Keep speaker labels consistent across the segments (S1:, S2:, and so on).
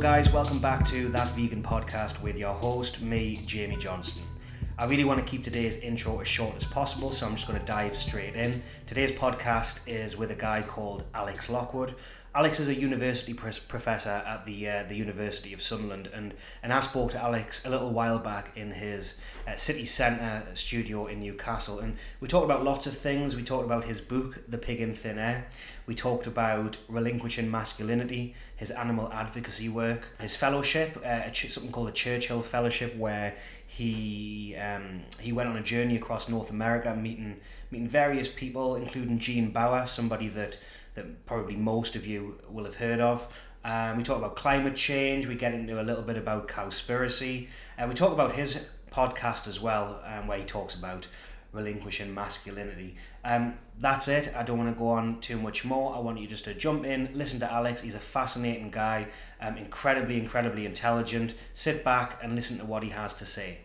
S1: Guys, welcome back to That Vegan Podcast with your host, me, Jamie Johnston. I really want to keep today's intro as short as possible, so I'm just going to dive straight in. Today's podcast is with a guy called Alex Lockwood. Alex is a university professor at the uh, the University of Sunderland, and and I spoke to Alex a little while back in his uh, city centre studio in Newcastle, and we talked about lots of things. We talked about his book, The Pig in Thin Air. We talked about relinquishing masculinity, his animal advocacy work, his fellowship, uh, something called a Churchill Fellowship, where he um, he went on a journey across North America, meeting meeting various people, including Gene Baur, somebody that that probably most of you will have heard of. Um, we talk about climate change. We get into a little bit about cowspiracy. Uh, we talk about his podcast as well, um, where he talks about relinquishing masculinity. Um, that's it. I don't want to go on too much more. I want you just to jump in, listen to Alex. He's a fascinating guy, um, incredibly, incredibly intelligent. Sit back and listen to what he has to say.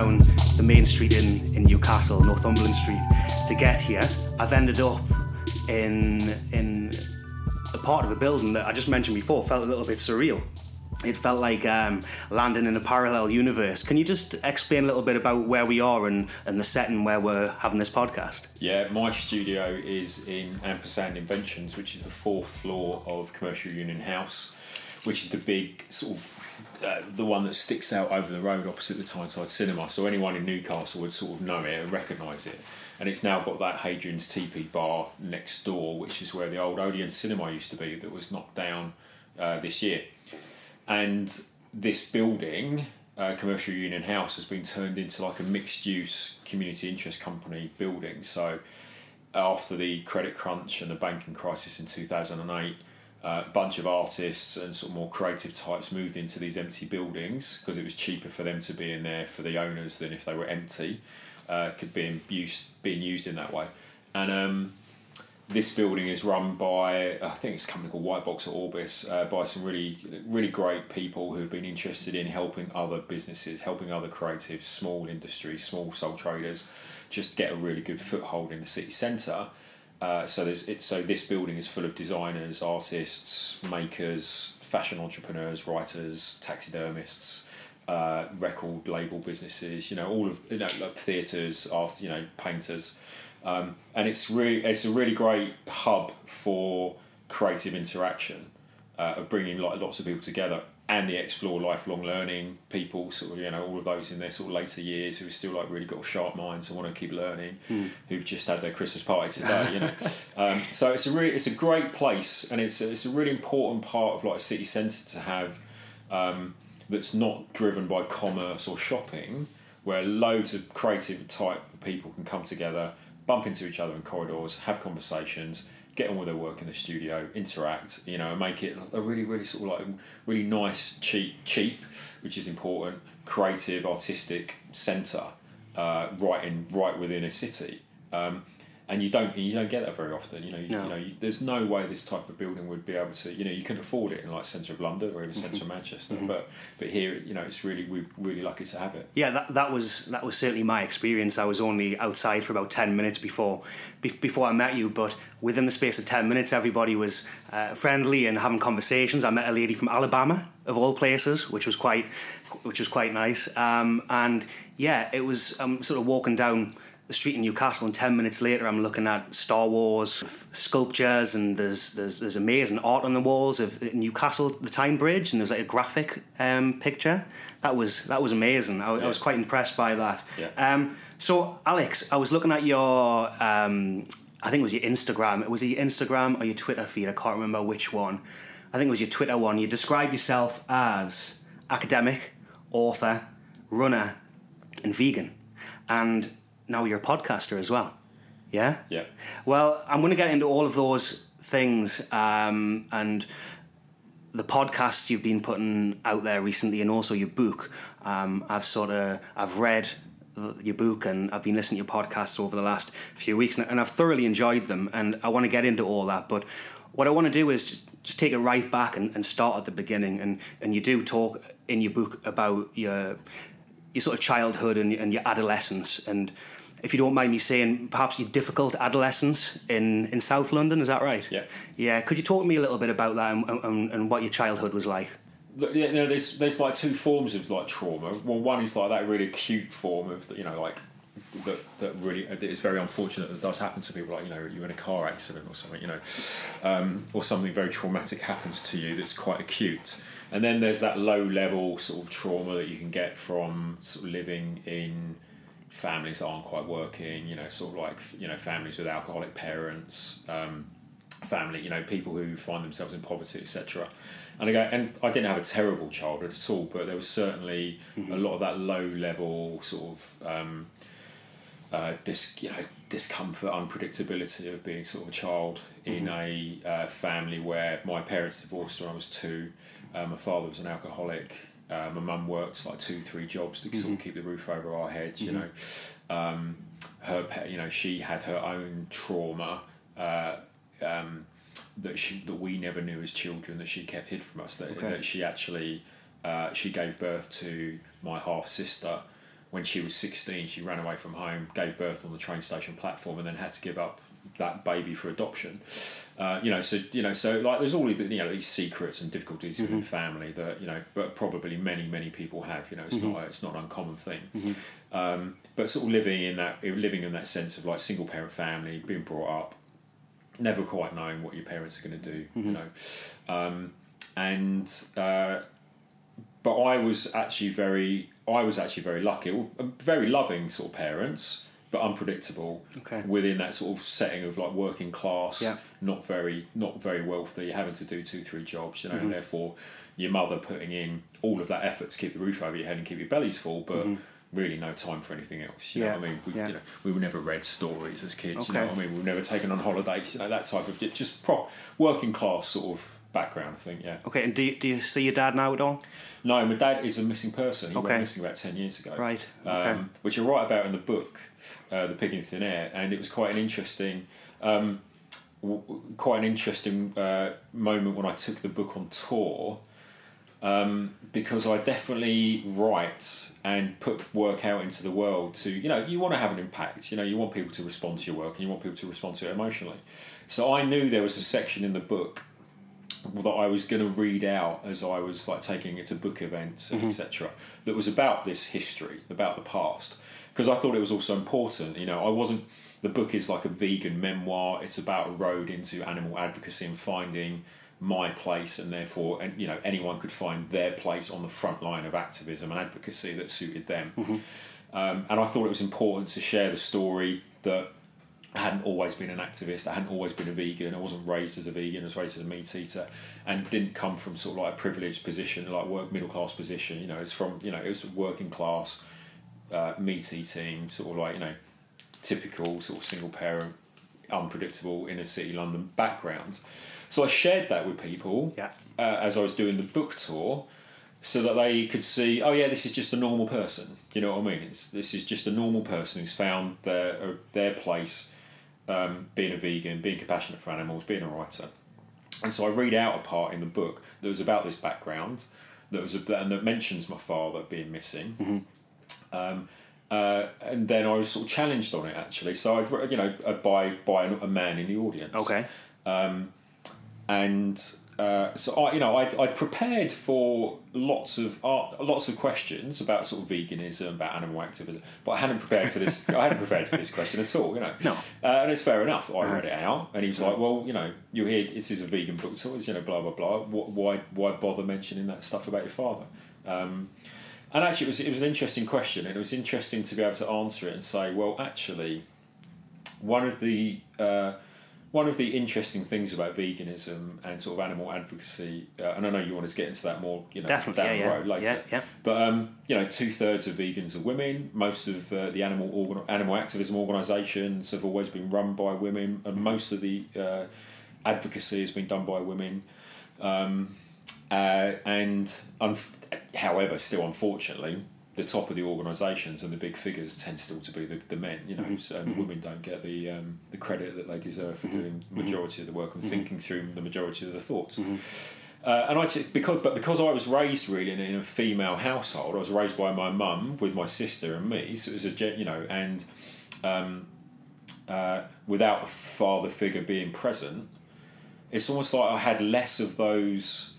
S1: Down the main street in, in Newcastle, Northumberland Street, to get here. I've ended up in in a part of a building that I just mentioned before felt a little bit surreal. It felt like um, landing in a parallel universe. Can you just explain a little bit about where we are and, and the setting where we're having this podcast?
S2: Yeah, my studio is in Ampersand Inventions, which is the fourth floor of Commercial Union House, which is the big sort of uh, the one that sticks out over the road opposite the Tyneside Cinema. So anyone in Newcastle would sort of know it and recognise it. And it's now got that Hadrian's Teepee bar next door, which is where the old Odeon Cinema used to be, that was knocked down uh, this year. And this building, uh, Commercial Union House, has been turned into like a mixed use community interest company building. So after the credit crunch and the banking crisis in 2008, a bunch of artists and sort of more creative types moved into these empty buildings because it was cheaper for them to be in there for the owners than if they were empty, uh, could be used being used in that way. And um, this building is run by I think it's a company called White Box or Orbis uh, by some really really great people who've been interested in helping other businesses, helping other creatives, small industries, small sole traders, just get a really good foothold in the city centre uh, so there's it. So this building is full of designers, artists, makers, fashion entrepreneurs, writers, taxidermists, uh, record label businesses. You know, all of you know like theaters, art. You know, painters, um, and it's really it's a really great hub for creative interaction uh, of bringing like lots of people together and the explore lifelong learning people, sort of you know all of those in their sort of later years who are still like really got sharp minds and want to keep learning, mm. who've just had their Christmas party today, you know. um, so it's a really it's a great place and it's a, it's a really important part of like a city centre to have um, that's not driven by commerce or shopping, where loads of creative type people can come together, bump into each other in corridors, have conversations get on with their work in the studio, interact, you know, make it a really, really sort of like really nice, cheap, cheap, which is important, creative, artistic centre, uh, right in right within a city. Um, and you don't you don't get that very often. You know, you, no. you know, you, there's no way this type of building would be able to. You know, you can afford it in like centre of London or even mm-hmm. centre of Manchester, mm-hmm. but but here, you know, it's really we're really lucky to have it.
S1: Yeah, that, that was that was certainly my experience. I was only outside for about ten minutes before before I met you, but within the space of ten minutes, everybody was uh, friendly and having conversations. I met a lady from Alabama, of all places, which was quite which was quite nice. Um, and yeah, it was um, sort of walking down the street in Newcastle, and ten minutes later, I'm looking at Star Wars sculptures, and there's there's there's amazing art on the walls of Newcastle, the Tyne Bridge, and there's like a graphic um, picture. That was that was amazing. I, yeah. I was quite impressed by that.
S2: Yeah.
S1: Um, so, Alex, I was looking at your, um, I think it was your Instagram. It was your Instagram or your Twitter feed. I can't remember which one. I think it was your Twitter one. You describe yourself as academic, author, runner, and vegan, and now you're a podcaster as well. Yeah?
S2: Yeah.
S1: Well, I'm going to get into all of those things um, and the podcasts you've been putting out there recently and also your book. Um, I've sort of, I've read your book and I've been listening to your podcasts over the last few weeks and I've thoroughly enjoyed them and I want to get into all that. But what I want to do is just, just take it right back and, and start at the beginning. And, and you do talk in your book about your your sort of childhood and, and your adolescence. And if you don't mind me saying, perhaps your difficult adolescence in, in South London, is that right?
S2: Yeah.
S1: Yeah. Could you talk to me a little bit about that and, and, and what your childhood was like?
S2: Yeah, you know, there's there's like two forms of like trauma. Well, one is like that really acute form of you know like that that really that is very unfortunate that does happen to people. Like you know you're in a car accident or something, you know, um, or something very traumatic happens to you that's quite acute. And then there's that low level sort of trauma that you can get from sort of living in families that aren't quite working. You know, sort of like you know families with alcoholic parents. Um, family, you know, people who find themselves in poverty, etc. And I go, and I didn't have a terrible childhood at all, but there was certainly mm-hmm. a lot of that low level sort of um, uh, dis, you know, discomfort, unpredictability of being sort of a child mm-hmm. in a uh, family where my parents divorced when I was two. Uh, my father was an alcoholic. Uh, my mum worked like two, three jobs to mm-hmm. sort of mm-hmm. keep the roof over our heads. You mm-hmm. know, um, her, you know, she had her own trauma. Uh, um, that she that we never knew as children that she kept hid from us that, okay. that she actually uh, she gave birth to my half sister when she was 16 she ran away from home gave birth on the train station platform and then had to give up that baby for adoption uh, you know so you know so like there's all the, you know these secrets and difficulties mm-hmm. in family that you know but probably many many people have you know it's mm-hmm. not it's not an uncommon thing mm-hmm. um, but sort of living in that living in that sense of like single parent family being brought up never quite knowing what your parents are going to do, mm-hmm. you know. Um, and uh, but I was actually very, I was actually very lucky, very loving sort of parents, but unpredictable.
S1: Okay.
S2: Within that sort of setting of like working class, yeah. not very, not very wealthy, having to do two, three jobs, you know, mm-hmm. and therefore your mother putting in all of that effort to keep the roof over your head and keep your bellies full, but. Mm-hmm really no time for anything else. You yeah. know what I mean? We, yeah. you know, we were never read stories as kids. Okay. You know what I mean? We were never taken on holidays. You know, that type of just prop working class sort of background. I think. Yeah.
S1: Okay. And do you, do you see your dad now at all?
S2: No, my dad is a missing person. He okay. went missing about ten years ago.
S1: Right.
S2: Okay. Um, which I write about in the book, uh, "The Pig in Thin Air," and it was quite an interesting. Um, quite an interesting uh, moment when I took the book on tour um, because I definitely write and put work out into the world to you know you want to have an impact you know you want people to respond to your work and you want people to respond to it emotionally so I knew there was a section in the book that I was going to read out as I was like taking it to book events mm-hmm. etc that was about this history about the past because I thought it was also important you know I wasn't the book is like a vegan memoir it's about a road into animal advocacy and finding my place and therefore and you know anyone could find their place on the front line of activism and advocacy that suited them
S1: mm-hmm.
S2: um, and I thought it was important to share the story that I hadn't always been an activist I hadn't always been a vegan I wasn't raised as a vegan I was raised as a meat eater and didn't come from sort of like a privileged position like work middle class position you know it's from you know it was working class uh, meat eating sort of like you know typical sort of single parent unpredictable inner city London background so I shared that with people
S1: yeah.
S2: uh, as I was doing the book tour so that they could see, oh yeah, this is just a normal person. You know what I mean? It's, this is just a normal person who's found their uh, their place, um, being a vegan, being compassionate for animals, being a writer. And so I read out a part in the book that was about this background, that was a, and that mentions my father being missing.
S1: Mm-hmm.
S2: Um, uh, and then I was sort of challenged on it actually. So I'd you know by by a man in the audience.
S1: Okay.
S2: Um, and uh, so I, you know, I I prepared for lots of uh, lots of questions about sort of veganism, about animal activism, but I hadn't prepared for this. I hadn't prepared for this question at all. You know,
S1: no,
S2: uh, and it's fair enough. I read it out, and he was like, "Well, you know, you hear. This is a vegan book, so it's you know, blah blah blah. Why why bother mentioning that stuff about your father?" Um, and actually, it was it was an interesting question, and it was interesting to be able to answer it and say, "Well, actually, one of the uh, one of the interesting things about veganism and sort of animal advocacy, uh, and I know you wanted to get into that more, you know,
S1: Definitely,
S2: down
S1: yeah,
S2: the road
S1: yeah.
S2: later.
S1: Yeah, yeah.
S2: But um, you know, two thirds of vegans are women. Most of uh, the animal organ- animal activism organisations have always been run by women, and most of the uh, advocacy has been done by women. Um, uh, and unf- however, still unfortunately, the top of the organisations and the big figures tend still to be the, the men, you know,
S1: Mm-hmm.
S2: so the women don't get the um, the credit that they deserve for doing the
S1: Mm-hmm.
S2: majority of the work and thinking through the majority of the thoughts. Uh, and I because but because I was raised really in, a- in a female household, I was raised by my mum with my sister and me. So it was a you know and um, uh, without a father figure being present, it's almost like I had less of those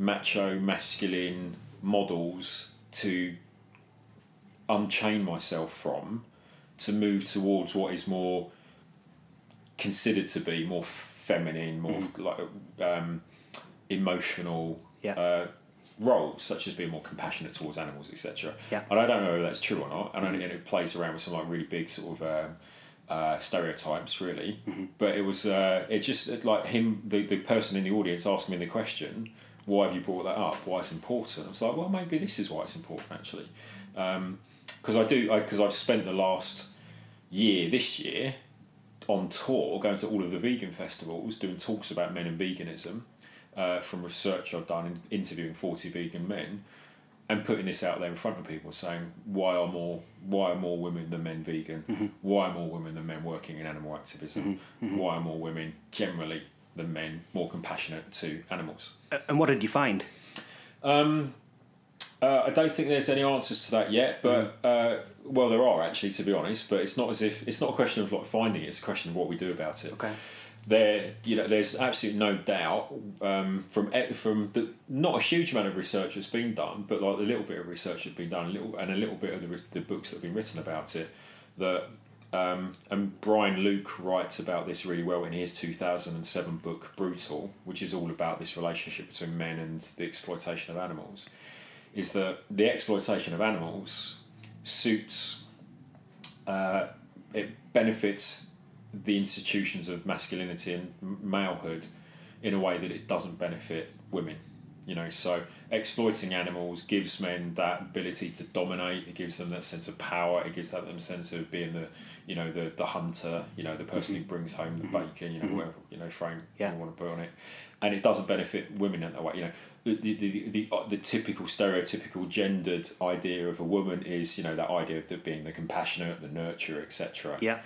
S2: macho masculine models to unchain myself from to move towards what is more considered to be more feminine, more like um, emotional
S1: Yeah.
S2: uh, roles, such as being more compassionate towards animals, etc.
S1: Yeah.
S2: And I don't know whether that's true or not. And, I and it plays around with some like really big sort of um, uh, stereotypes, really. But it was uh, it just it, like him, the the person in the audience asking me the question, "Why have you brought that up? Why it's important?" I was like, "Well, maybe this is why it's important, actually." Um, because I do, because I've spent the last year, this year, on tour, going to all of the vegan festivals, doing talks about men and veganism, uh, from research I've done in interviewing forty vegan men, and putting this out there in front of people, saying why are more why are more women than men vegan? Mm-hmm. Why are more women than men working in animal activism? Mm-hmm. Mm-hmm. Why are more women generally than men more compassionate to animals?
S1: And what did you find?
S2: Uh, I don't think there's any answers to that yet, but uh, well, there are actually, to be honest. But it's not as if it's not a question of like finding it; it's a question of what we do about it.
S1: Okay.
S2: There, you know, there's absolutely no doubt um, from from the not a huge amount of research that's been done, but like a little bit of research that's been done, a little and a little bit of the, the books that have been written about it. That um, and Brian Luke writes about this really well in his two thousand and seven book Brutal, which is all about this relationship between men and the exploitation of animals is that the exploitation of animals suits, uh, it benefits the institutions of masculinity and malehood in a way that it doesn't benefit women. You know, so exploiting animals gives men that ability to dominate. It gives them that sense of power. It gives them a sense of being the, you know, the the hunter. You know, the person who mm-hmm. brings home the mm-hmm. bacon. You know, mm-hmm. whatever you know frame
S1: Yeah.
S2: you want to put on it, and it doesn't benefit women in that way. You know, the the the the, uh, the typical stereotypical gendered idea of a woman is you know that idea of the, being the compassionate, the nurturer, etc
S1: Yeah.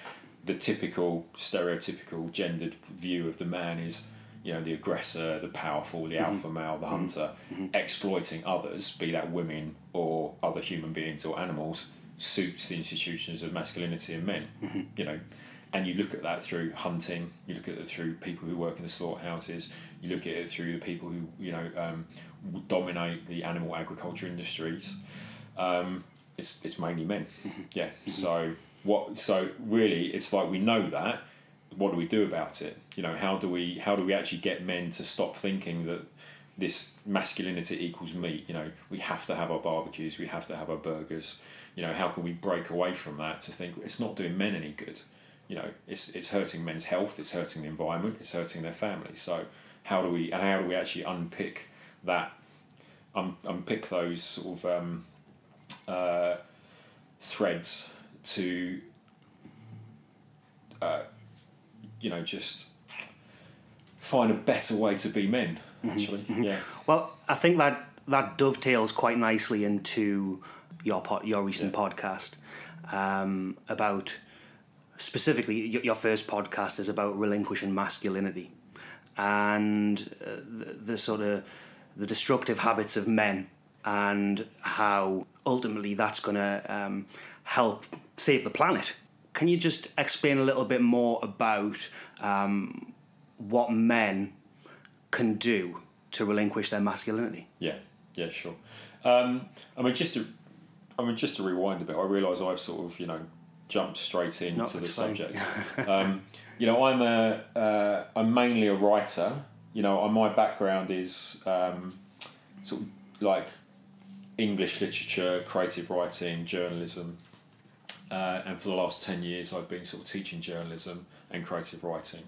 S2: the typical stereotypical gendered view of the man is you know the aggressor the powerful the alpha male the hunter exploiting others be that women or other human beings or animals suits the institutions of masculinity and men you know. And you look at that through hunting you look at it through people who work in the slaughterhouses you look at it through the people who you know um, dominate the animal agriculture industries. Um, it's, it's mainly men. Yeah so what so really it's like we know that what do we do about it? You know how do we how do we actually get men to stop thinking that this masculinity equals meat? You know we have to have our barbecues we have to have our burgers you know how can we break away from that to think it's not doing men any good? You know it's it's hurting men's health it's hurting the environment it's hurting their families. So how do we how do we actually unpick that un, unpick those sort of um, uh, threads to uh, you know just find a better way to be men actually? Yeah.
S1: Well, I think that that dovetails quite nicely into your pod, your recent podcast um, about specifically your, your first podcast is about relinquishing masculinity and uh, the, the sort of the destructive habits of men and how ultimately that's going to um, help save the planet. Can you just explain a little bit more about um, what men can do to relinquish their masculinity?
S2: Yeah, yeah, sure. Um, I mean, just to, I mean, just to rewind a bit, I realise I've sort of, you know, jumped straight into the subject. um, you know, I'm a, uh, I'm mainly a writer. You know, my background is um, sort of like English literature, creative writing, journalism, uh, and for the last ten years, I've been sort of teaching journalism and creative writing.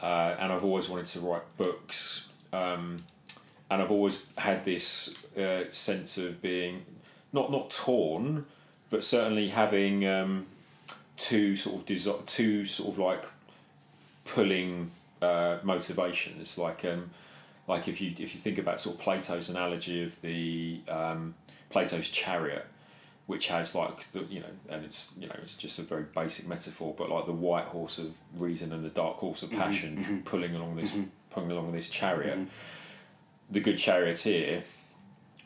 S2: Uh, and I've always wanted to write books. Um, and I've always had this uh, sense of being not not torn, but certainly having um, two sort of desi- two sort of like pulling uh, motivations. Like um, like if you if you think about sort of Plato's analogy of the um, Plato's chariot, which has like the you know, and it's you know it's just a very basic metaphor, but like the white horse of reason and the dark horse of passion pulling along this pulling along this chariot. The good charioteer,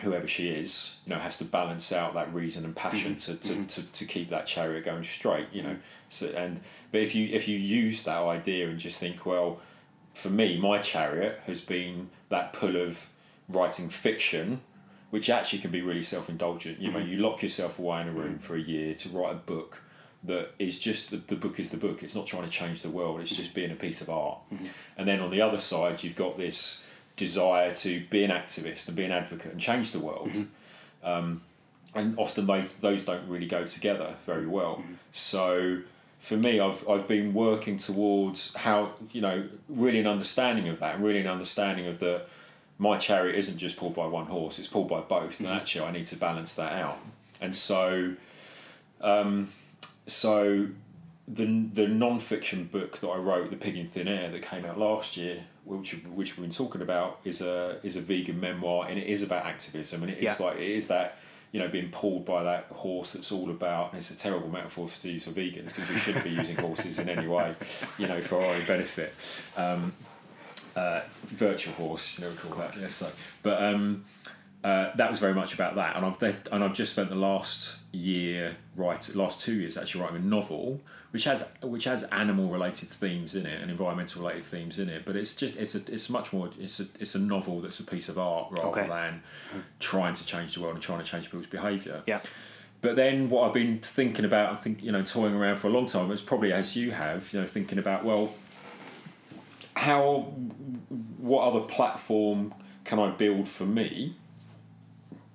S2: whoever she is, you know, has to balance out that reason and passion mm-hmm. to, to, mm-hmm. to, to keep that chariot going straight. You know, so and but if you if you use that idea and just think, well, for me, my chariot has been that pull of writing fiction which actually can be really self indulgent. You know, mm-hmm. you lock yourself away in a room mm. for a year to write a book that is just the, the book is the book. It's not trying to change the world. It's just being a piece of art. And then on the other side, you've got this desire to be an activist and be an advocate and change the world. Um, and often those those don't really go together very well. So for me, I've I've been working towards how you know really an understanding of that, really an understanding of the my chariot isn't just pulled by one horse; it's pulled by both, and actually I need to balance that out. And so, um, so the the non-fiction book that I wrote, The Pig in Thin Air, that came out last year, which which we've been talking about, is a is a vegan memoir, and it is about activism, and it is
S1: Yeah.
S2: like it is that you know being pulled by that horse. That's all about. And it's a terrible metaphor to use for vegans because we shouldn't be using horses in any way, you know, for our own benefit. Um, uh, virtual horse, you know, we call that. Yes, so, but um, uh, that was very much about that, and I've then- and I've just spent the last year write last two years actually writing a novel which has which has animal related themes in it and environmental related themes in it, but it's just it's a it's much more it's a it's a novel that's a piece of art rather
S1: Okay.
S2: than trying to change the world and trying to change people's behaviour.
S1: Yeah.
S2: But then what I've been thinking about, I think, you know, toying around for a long time, it's probably as you have, you know, thinking about, well, how, what other platform can I build for me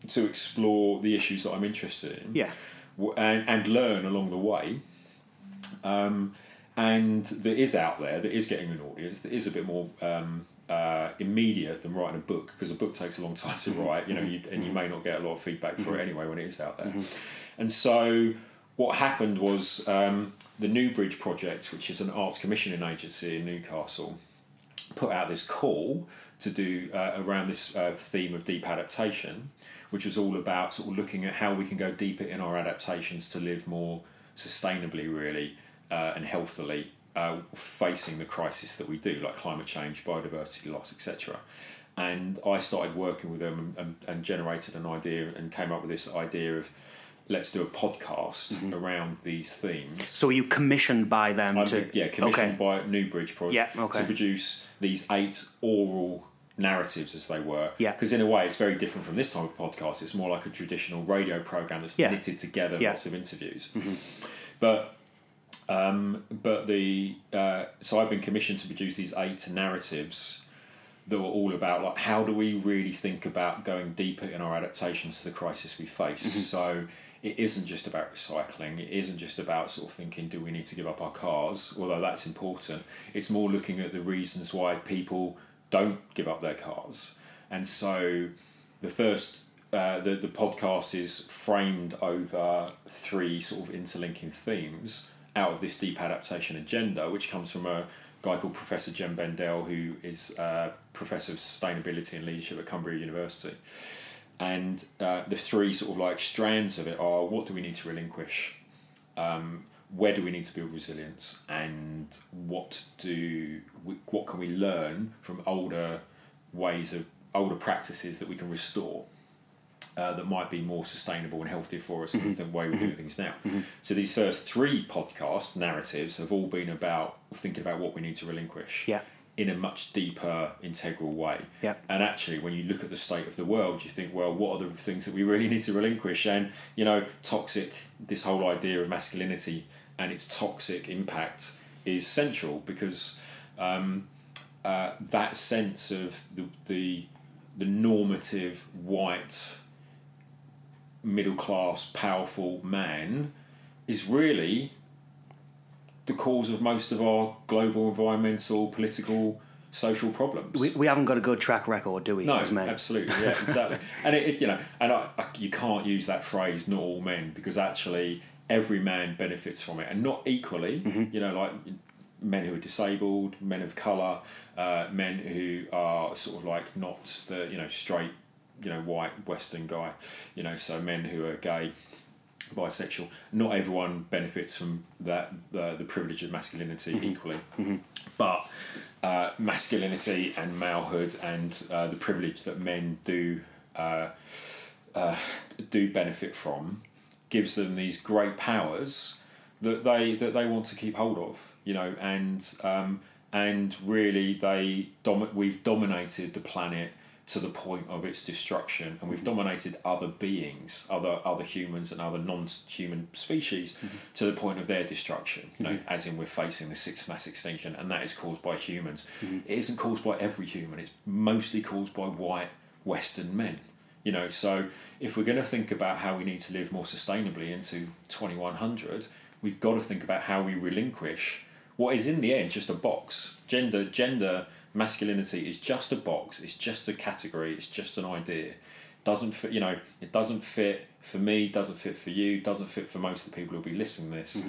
S2: to explore the issues that I'm interested in?
S1: Yeah.
S2: and, and learn along the way. Um, and that is out there, that is getting an audience, that is a bit more um, uh, immediate than writing a book because a book takes a long time to write, you know, you, and you may not get a lot of feedback for it anyway when it is out there. And so what happened was um, the Newbridge Project, which is an arts commissioning agency in Newcastle, put out this call to do uh, around this uh, theme of deep adaptation, which was all about sort of looking at how we can go deeper in our adaptations to live more sustainably, really, uh, and healthily, uh, facing the crisis that we do, like climate change, biodiversity loss, etc. And I started working with them and, and, generated an idea and came up with this idea of let's do a podcast around these themes.
S1: So you commissioned by them
S2: I'm,
S1: to
S2: yeah, commissioned
S1: okay.
S2: by Newbridge Project
S1: Yeah, okay.
S2: to produce these eight oral narratives, as they were.
S1: Yeah.
S2: Because in a way, it's very different from this type of podcast. It's more like a traditional radio program that's
S1: Yeah.
S2: knitted together,
S1: Yeah.
S2: lots of interviews. But um, but the uh, so I've been commissioned to produce these eight narratives that were all about like how do we really think about going deeper in our adaptations to the crisis we face. So it isn't just about recycling. It isn't just about sort of thinking, do we need to give up our cars? Although that's important. It's more looking at the reasons why people don't give up their cars. And so the first uh, the, the podcast is framed over three sort of interlinking themes out of this deep adaptation agenda, which comes from a guy called Professor Jem Bendell, who is Professor of Sustainability and Leadership at Cumbria University. And uh, the three sort of like strands of it are what do we need to relinquish? Um, where do we need to build resilience? And what do we, what can we learn from older ways of older practices that we can restore? Uh, that might be more sustainable and healthier for us than the way we do things now. So these first three podcast narratives have all been about thinking about what we need to relinquish
S1: Yeah.
S2: in a much deeper, integral way.
S1: Yeah.
S2: And actually, when you look at the state of the world, you think, well, what are the things that we really need to relinquish? And you know, toxic. This whole idea of masculinity and its toxic impact is central because um, uh, that sense of the the the normative white middle class powerful man is really the cause of most of our global environmental political social problems
S1: We, we haven't got a good track record, do we,
S2: no,
S1: as men?
S2: absolutely, yeah, exactly. and it, it, you know, and I, I, you can't use that phrase "not all men" because actually every man benefits from it, and not equally.
S1: Mm-hmm.
S2: You know, like men who are disabled, men of color, uh, men who are sort of like not the you know straight, you know, white Western guy. You know, so men who are gay. bisexual. Not everyone benefits from that the, the privilege of masculinity
S1: Mm-hmm.
S2: equally, but uh, masculinity and malehood and uh, the privilege that men do uh, uh, do benefit from gives them these great powers that they that they want to keep hold of. You know, and um, and really they dom- we've dominated the planet to the point of its destruction and we've mm-hmm. dominated other beings other other humans and other non-human species mm-hmm. to the point of their destruction you know mm-hmm. as in we're facing the sixth mass extinction and that is caused by humans. It isn't caused by every human it's mostly caused by white western men you know. So if we're going to think about how we need to live more sustainably into 2100 we've got to think about how we relinquish what is in the end just a box. Gender gender masculinity is just a box it's just a category it's just an idea doesn't fit you know it doesn't fit for me doesn't fit for you doesn't fit for most of the people who'll be listening to this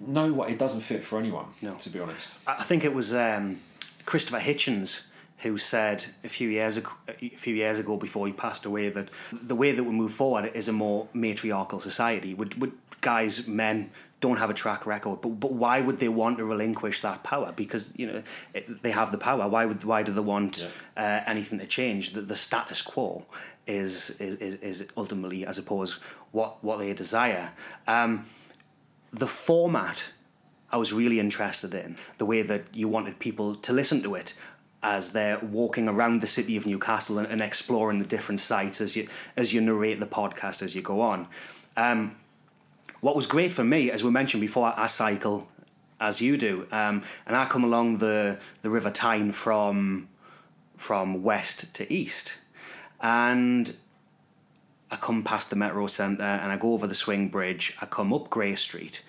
S2: no way it doesn't fit for anyone
S1: No.
S2: to be honest
S1: I I think it was um, Christopher Hitchens who said a few years ago, a few years ago before he passed away that the way that we move forward is a more matriarchal society. Would would guys, men don't have a track record, but but why would they want to relinquish that power? Because you know it, they have the power. Why would why do they want uh, anything to change? The, the status quo is, is is is ultimately, I suppose, what what they desire. Um, the format I was really interested in the way that you wanted people to listen to it as they're walking around the city of Newcastle and, and exploring the different sites as you as you narrate the podcast as you go on. Um, what was great for me, as we mentioned before, I cycle as you do, um, and I come along the the River Tyne from from west to east, and I come past the Metro Centre and I go over the Swing Bridge. I come up Grey Street,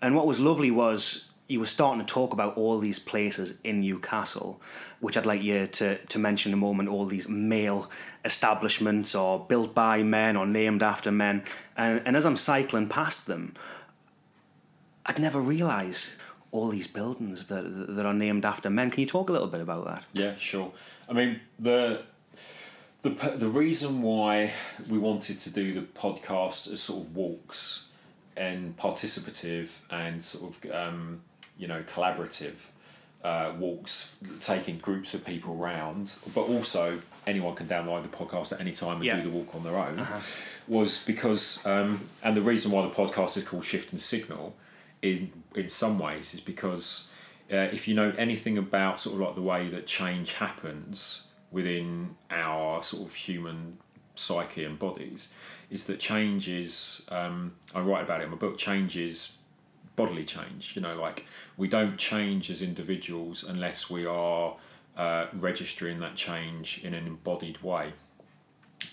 S1: and what was lovely was you were starting to talk about all these places in Newcastle, which I'd like you to, to mention in a moment. All these male establishments, or built by men, or named after men. And, and as I'm cycling past them, I'd never realised all these buildings that that are named after men. Can you talk a little bit about that?
S2: Yeah, sure. I mean the the the reason why we wanted to do the podcast as sort of walks and participative and sort of um, you know collaborative uh, walks, taking groups of people round, but also anyone can download the podcast at any time and
S1: Yeah.
S2: do the walk on their own, was because um, and the reason why the podcast is called Shift and Signal, in in some ways, is because uh, if you know anything about sort of like the way that change happens within our sort of human psyche and bodies, is that change is um, I write about it in my book. Change is bodily change. You know, like we don't change as individuals unless we are uh, registering that change in an embodied way.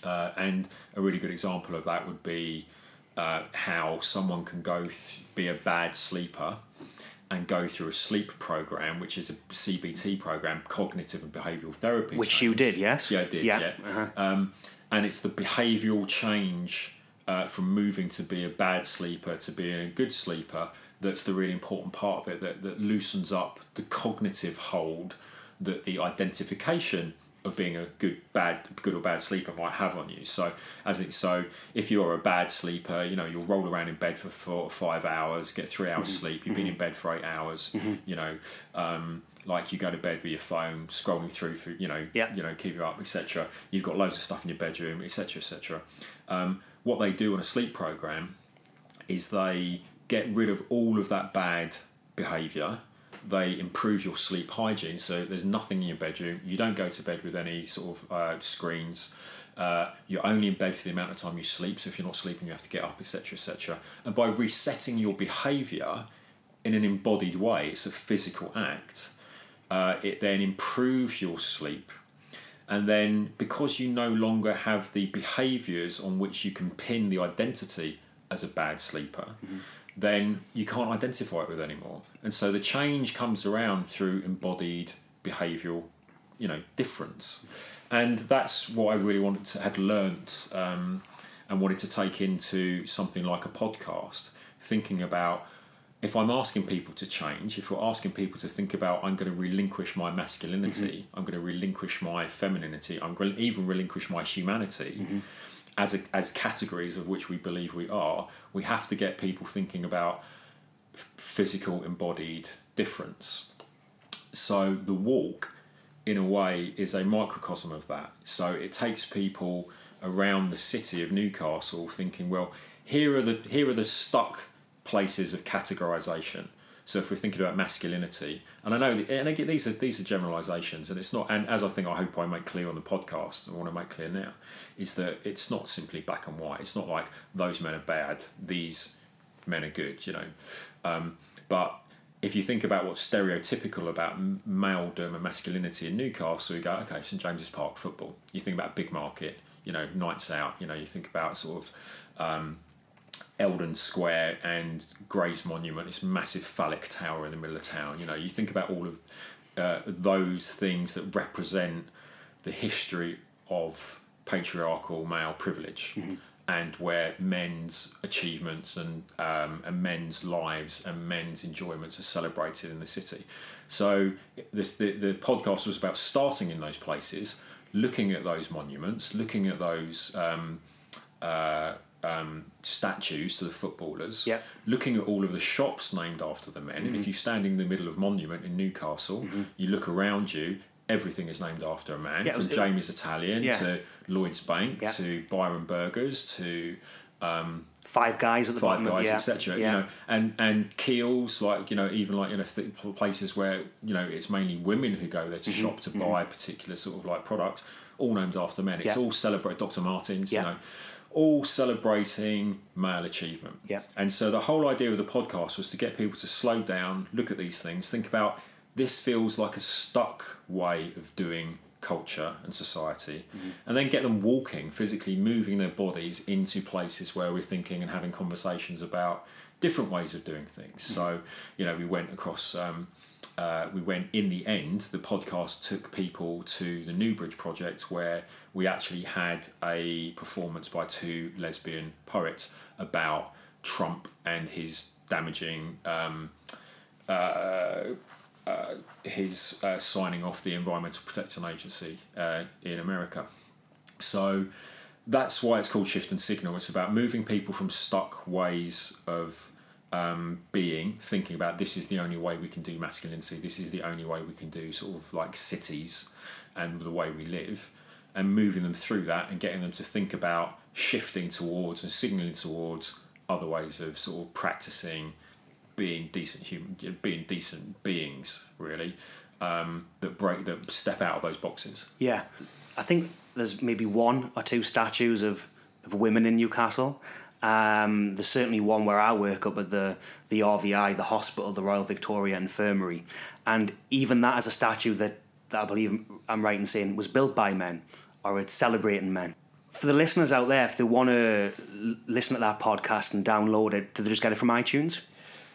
S2: Uh, and a really good example of that would be uh, how someone can go th- be a bad sleeper and go through a sleep program, which is a CBT program, cognitive and behavioural therapy.
S1: Which you did, yes?
S2: Yeah, I did.
S1: Yeah,
S2: Yeah,
S1: uh-huh.
S2: Um, and it's the behavioural change uh, from moving to be a bad sleeper to being a good sleeper that's the really important part of it. That that loosens up the cognitive hold that the identification of being a good bad good or bad sleeper might have on you. So as it so if you're a bad sleeper you know you'll roll around in bed for four or five hours get three hours sleep you've been in bed for eight hours you know um, like you go to bed with your phone scrolling through for you know
S1: Yeah.
S2: you know keep you up etc you've got loads of stuff in your bedroom etc etc um, what they do on a sleep program is they get rid of all of that bad behaviour. They improve your sleep hygiene, so there's nothing in your bedroom. You don't go to bed with any sort of uh, screens. Uh, you're only in bed for the amount of time you sleep. So if you're not sleeping, you have to get up, etc., etc. And by resetting your behaviour in an embodied way, it's a physical act. Uh, it then improves your sleep and then because you no longer have the behaviours on which you can pin the identity as a bad sleeper, then you can't identify it with anymore. And so the change comes around through embodied behavioural, you know, difference. And that's what I really wanted to had learnt um, and wanted to take into something like a podcast, thinking about if I'm asking people to change, if we're asking people to think about, I'm going to relinquish my masculinity, I'm going to relinquish my femininity, I'm going to even relinquish my humanity as a, as categories of which we believe we are, we have to get people thinking about physical embodied difference. So the walk, in a way, is a microcosm of that. So it takes people around the city of Newcastle thinking, well, here are the here are the stuck places of categorization. So if we're thinking about masculinity, and I know, and again, these are these are generalizations, and it's not. And as I think I hope I make clear on the podcast, I want to make clear now, is that it's not simply black and white. It's not like those men are bad, these men are good. You know, um, but if you think about what's stereotypical about maledom and masculinity in Newcastle, you go, okay, St James's Park football. You think about big market, you know, nights out. You know, you think about sort of. Um, Eldon Square and Grey's Monument, this massive phallic tower in the middle of town. You know, you think about all of uh, those things that represent the history of patriarchal male privilege. Mm-hmm. And where men's achievements and um, and men's lives and men's enjoyments are celebrated in the city, so this the, the podcast was about starting in those places, looking at those monuments, looking at those um, uh, um, statues to the footballers,
S1: yep.
S2: looking at all of the shops named after the men. Mm-hmm. And if mm-hmm. you stand in the middle of Monument in Newcastle, mm-hmm. you look around you, everything is named after a man, yeah, from was, Jamie's Italian yeah. to Lloyd's Bank yeah. to Byron Burgers to. Um,
S1: Five guys at the
S2: five
S1: bottom,
S2: guys, etc. You know, and and Kiehl's, like you know, even like you know, th- places where you know it's mainly women who go there to mm-hmm. shop to mm-hmm. buy particular sort of like products, all named after men. It's all celebrate Dr. Martens, you know all celebrating male achievement.
S1: Yeah.
S2: And so the whole idea of the podcast was to get people to slow down, look at these things, think about this feels like a stuck way of doing culture and society, mm-hmm. and then get them walking, physically moving their bodies into places where we're thinking and having conversations about different ways of doing things. Mm-hmm. So, you know, we went across. Um, uh, we went in the end the podcast took people to the newbridge project where we actually had a performance by two lesbian poets about trump and his damaging um, uh, uh, his uh, signing off the environmental protection agency uh, in america. So that's why it's called shift and signal. It's about moving people from stuck ways of um, being, thinking about this is the only way we can do masculinity, this is the only way we can do sort of like cities and the way we live, and moving them through that and getting them to think about shifting towards and signaling towards other ways of sort of practicing being decent human, being decent beings, really, um, that break, that step out of those boxes.
S1: Yeah, I think there's maybe one or two statues of, of women in Newcastle, um, there's certainly one where I work up at the the RVI, the hospital, the Royal Victoria Infirmary, and even that is a statue that, that I believe I'm right in saying was built by men, or it's celebrating men. For the listeners out there, if they want to listen to that podcast and download it, do they just get it from iTunes?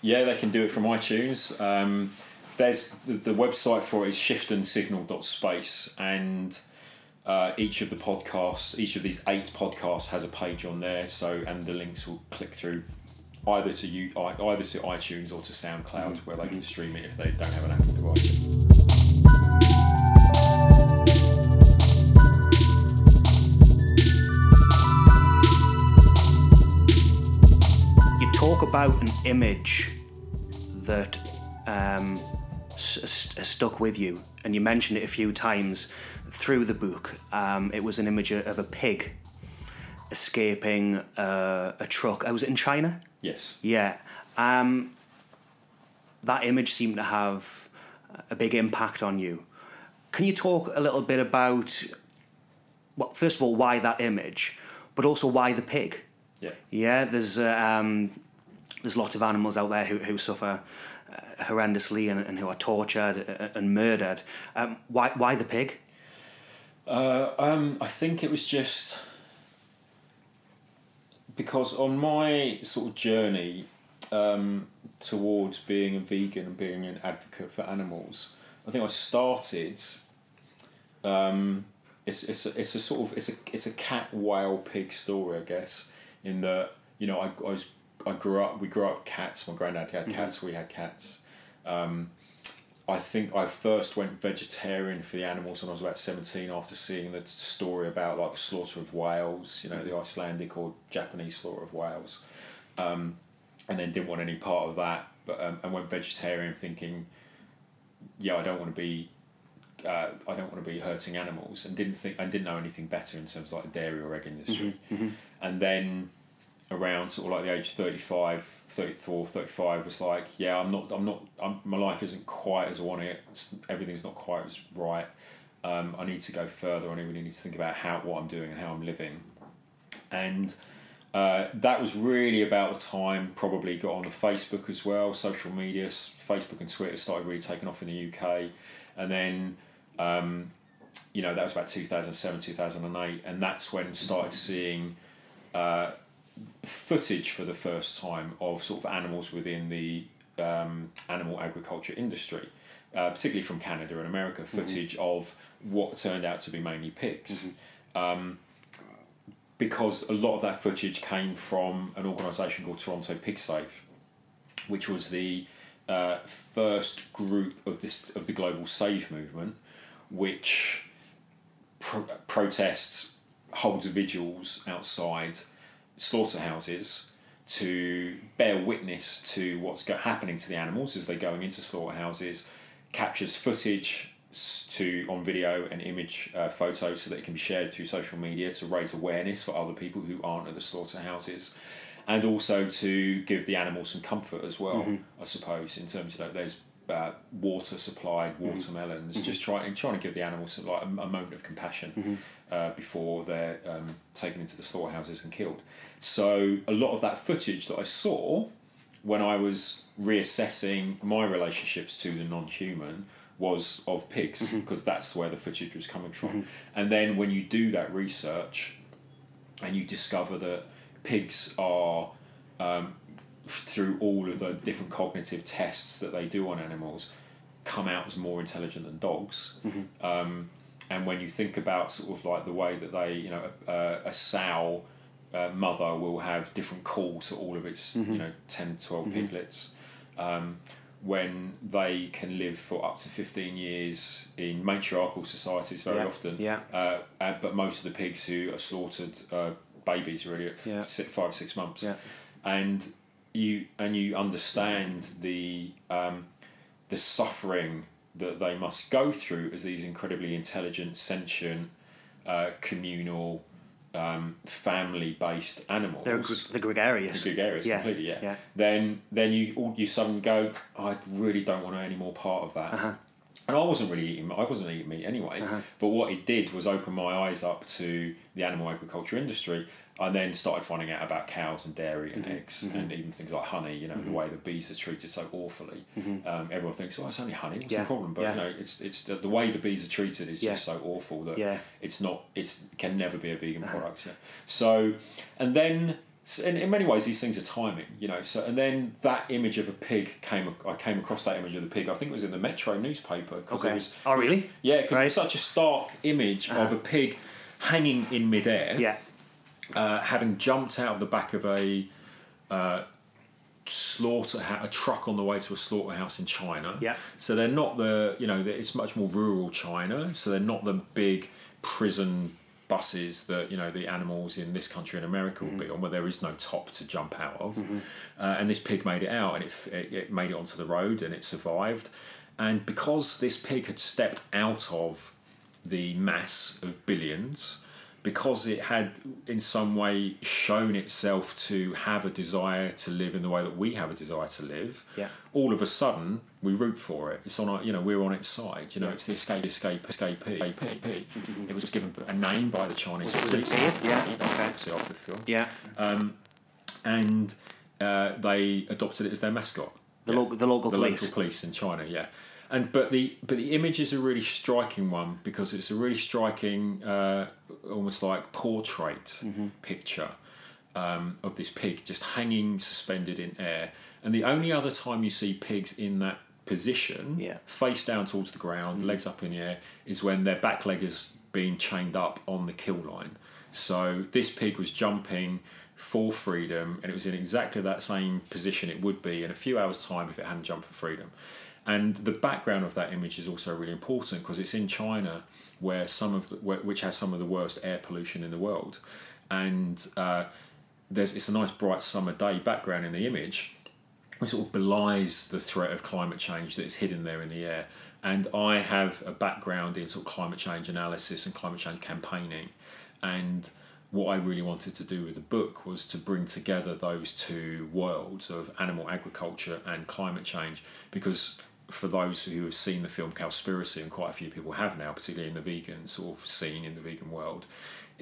S2: Yeah, they can do it from iTunes. Um, there's the, the website for it is shiftandsignal.space and uh, each of the podcasts, each of these eight podcasts has a page on there. So and the links will click through either to you, either to iTunes or to SoundCloud, mm-hmm. where they can stream it if they don't have an Apple device.
S1: You talk about an image that um, s- stuck with you, and you mentioned it a few times through the book. Um, it was an image of a pig escaping uh, a truck. I was in China.
S2: Yes.
S1: Yeah. Um, that image seemed to have a big impact on you. Can you talk a little bit about, well, first of all, why that image, but also why the pig?
S2: Yeah.
S1: Yeah. There's uh, um, there's lots of animals out there who who suffer uh, horrendously and, and who are tortured and murdered. Um, why why the pig?
S2: Uh, um, I think it was just because on my sort of journey um, towards being a vegan and being an advocate for animals, I think I started. Um, it's it's a, it's a sort of it's a it's a cat whale pig story, I guess. In that you know I, I was I grew up we grew up cats. My granddad had mm-hmm. cats. Mm-hmm. We had cats. Um, I think I first went vegetarian for the animals when I was about seventeen after seeing the story about like the slaughter of whales, you know, the Icelandic or Japanese slaughter of whales, um, and then didn't want any part of that. But um, and went vegetarian thinking, yeah, I don't want to be. Uh, I don't want to be hurting animals, and didn't think I didn't know anything better in terms of like the dairy or egg industry, and then around sort of like the age 35 34 35 was like yeah i'm not i'm not I'm, my life isn't quite as i want it. It's, everything's not quite as right. Um, i need to go further. I really need to think about how what i'm doing and how i'm living. And uh, that was really about the time probably got onto facebook as well social media. Facebook and twitter started really taking off in the uk and then um, you know that was about 2007 2008 and that's when started seeing uh, footage for the first time of sort of animals within the um, animal agriculture industry, uh, particularly from Canada and America, footage of what turned out to be mainly pigs. Um, because a lot of that footage came from an organisation called Toronto Pig Save, which was the uh, first group of this of the global save movement, which pro- protests, holds vigils outside slaughterhouses to bear witness to what's go- happening to the animals as they're going into slaughterhouses, captures footage to on video and image uh, photos so that it can be shared through social media to raise awareness for other people who aren't at the slaughterhouses, and also to give the animals some comfort as well. I suppose in terms of like, those. Uh, water supplied watermelons, just trying trying to give the animals some, like a, a moment of compassion uh, before they're um, taken into the slaughterhouses and killed. So a lot of that footage that I saw when I was reassessing my relationships to the non-human was of pigs because that's where the footage was coming from. And then when you do that research and you discover that pigs are um, through all of the different cognitive tests that they do on animals come out as more intelligent than dogs. Um, and when you think about sort of like the way that they, you know, a, a sow uh, mother will have different calls to all of its, you know, 10, 12 piglets. Um, when they can live for up to 15 years in matriarchal societies very
S1: Yeah,
S2: often.
S1: yeah.
S2: Uh, uh, but most of the pigs who are slaughtered are babies really at
S1: Yeah.
S2: five, six months
S1: Yeah.
S2: and you and you understand the um, the suffering that they must go through as these incredibly intelligent, sentient, uh, communal, um, family-based animals.
S1: They're gr- the gregarious.
S2: The gregarious,
S1: Yeah,
S2: completely, yeah.
S1: yeah.
S2: Then, then you all you suddenly go, I really don't want any more part of that.
S1: Uh-huh.
S2: And I wasn't really eating. I wasn't eating meat anyway. But what it did was open my eyes up to the animal agriculture industry. I then started finding out about cows and dairy
S1: Mm-hmm.
S2: and eggs and even things like honey. You know the way the bees are treated so awfully. Um, everyone thinks, "Oh, it's only honey. What's
S1: Mm-hmm. Yeah,
S2: the problem?" But
S1: yeah.
S2: you know, it's it's the, the way the bees are treated is
S1: Yeah.
S2: just so awful that
S1: Yeah.
S2: it's not. It's can never be a vegan
S1: Uh-huh.
S2: product. So, and then so in, in many ways these things are timing you know so and then that image of a pig came I came across that image of the pig I think it was in the Metro newspaper 'cause it
S1: Okay.
S2: was
S1: Oh, really?
S2: yeah because
S1: Right.
S2: it's such a stark image of a pig hanging in midair
S1: Yeah.
S2: Uh, having jumped out of the back of a uh, slaughterhouse, a truck on the way to a slaughterhouse in China.
S1: Yeah.
S2: So they're not the, you know, it's much more rural China. So they're not the big prison buses that you know the animals in this country in America will be on, where there is no top to jump out of. Uh, and this pig made it out, and it, it it made it onto the road, and it survived. And because this pig had stepped out of the mass of billions because it had in some way shown itself to have a desire to live in the way that we have a desire to live
S1: Yeah.
S2: all of a sudden we root for it it's on our you know we're on its side you know
S1: Yeah.
S2: it's the escape escape escapee escapee. it was given a name by the Chinese
S1: Was it
S2: police
S1: Beard? Yeah, okay.
S2: after the film
S1: Yeah.
S2: and uh, they adopted it as their mascot
S1: The local, the local
S2: the
S1: police.
S2: local police in China, yeah. And but the but the image is a really striking one because it's a really striking, uh, almost like portrait
S1: Mm-hmm.
S2: picture um, of this pig just hanging suspended in air. And the only other time you see pigs in that position,
S1: Yeah.
S2: face down towards the ground, legs up in the air, is when their back leg is being chained up on the kill line. So this pig was jumping for freedom, and it was in exactly that same position it would be in a few hours' time if it hadn't jumped for freedom. And the background of that image is also really important because it's in China, where some of the, which has some of the worst air pollution in the world, and uh, there's it's a nice bright summer day background in the image, which sort of belies the threat of climate change that's hidden there in the air. And I have a background in sort of climate change analysis and climate change campaigning, and what I really wanted to do with the book was to bring together those two worlds of animal agriculture and climate change because for those who have seen the film Cowspiracy, and quite a few people have now, particularly in the vegan sort of scene in the vegan world,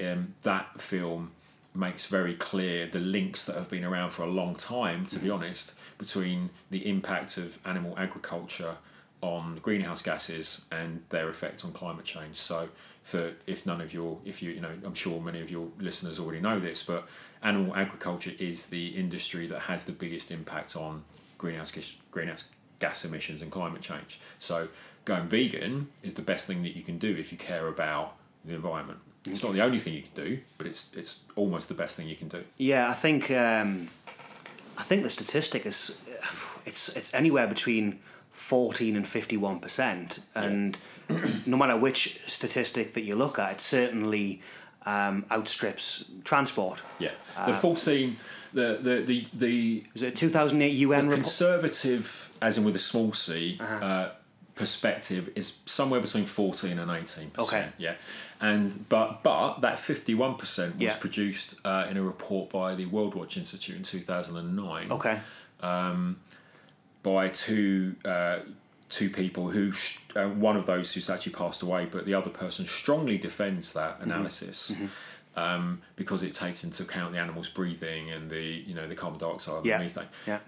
S2: um, that film makes very clear the links that have been around for a long time, to be honest, between the impact of animal agriculture on greenhouse gases and their effect on climate change. So, for if none of your, if you, you know, I'm sure many of your listeners already know this, but animal agriculture is the industry that has the biggest impact on greenhouse greenhouse gas emissions and climate change. So, going vegan is the best thing that you can do if you care about the environment. It's not the only thing you can do, but it's it's almost the best thing you can do.
S1: Yeah, I think um, I think the statistic is it's it's anywhere between fourteen and fifty one percent, and no matter which statistic that you look at, it certainly um, outstrips transport.
S2: Yeah, the fourteen, the the the the
S1: Is it a two thousand eight UN
S2: the
S1: report?
S2: conservative, as in with a small c, uh perspective is somewhere between fourteen and eighteen percent.
S1: Okay.
S2: Yeah, and but but that fifty one percent was
S1: Yeah.
S2: produced uh, in a report by the Worldwatch Institute in two thousand and nine.
S1: Okay, Um,
S2: by two uh, two people who uh, one of those who's actually passed away, but the other person strongly defends that
S1: Mm-hmm.
S2: analysis. Um, because it takes into account the animal's breathing and the you know the carbon dioxide and
S1: Yeah.
S2: the methane.
S1: yeah,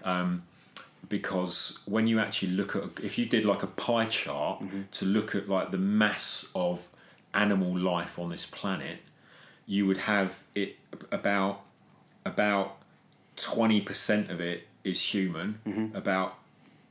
S2: Because when you actually look at if you did like a pie chart
S1: Mm-hmm.
S2: to look at like the mass of animal life on this planet, you would have it about about twenty percent of it is human.
S1: Mm-hmm.
S2: About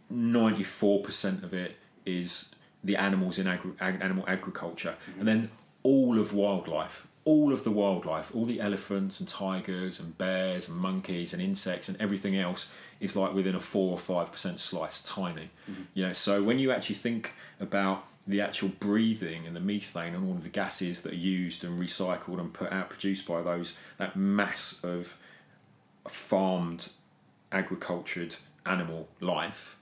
S2: ninety four percent of it is the animals in agri- animal agriculture, and then all of wildlife, all of the wildlife, all the elephants and tigers and bears and monkeys and insects and everything else is like within a four or five percent slice, tiny. Mm-hmm. You know, so when you actually think about the actual breathing and the methane and all of the gases that are used and recycled and put out produced by those that mass of farmed agricultured animal life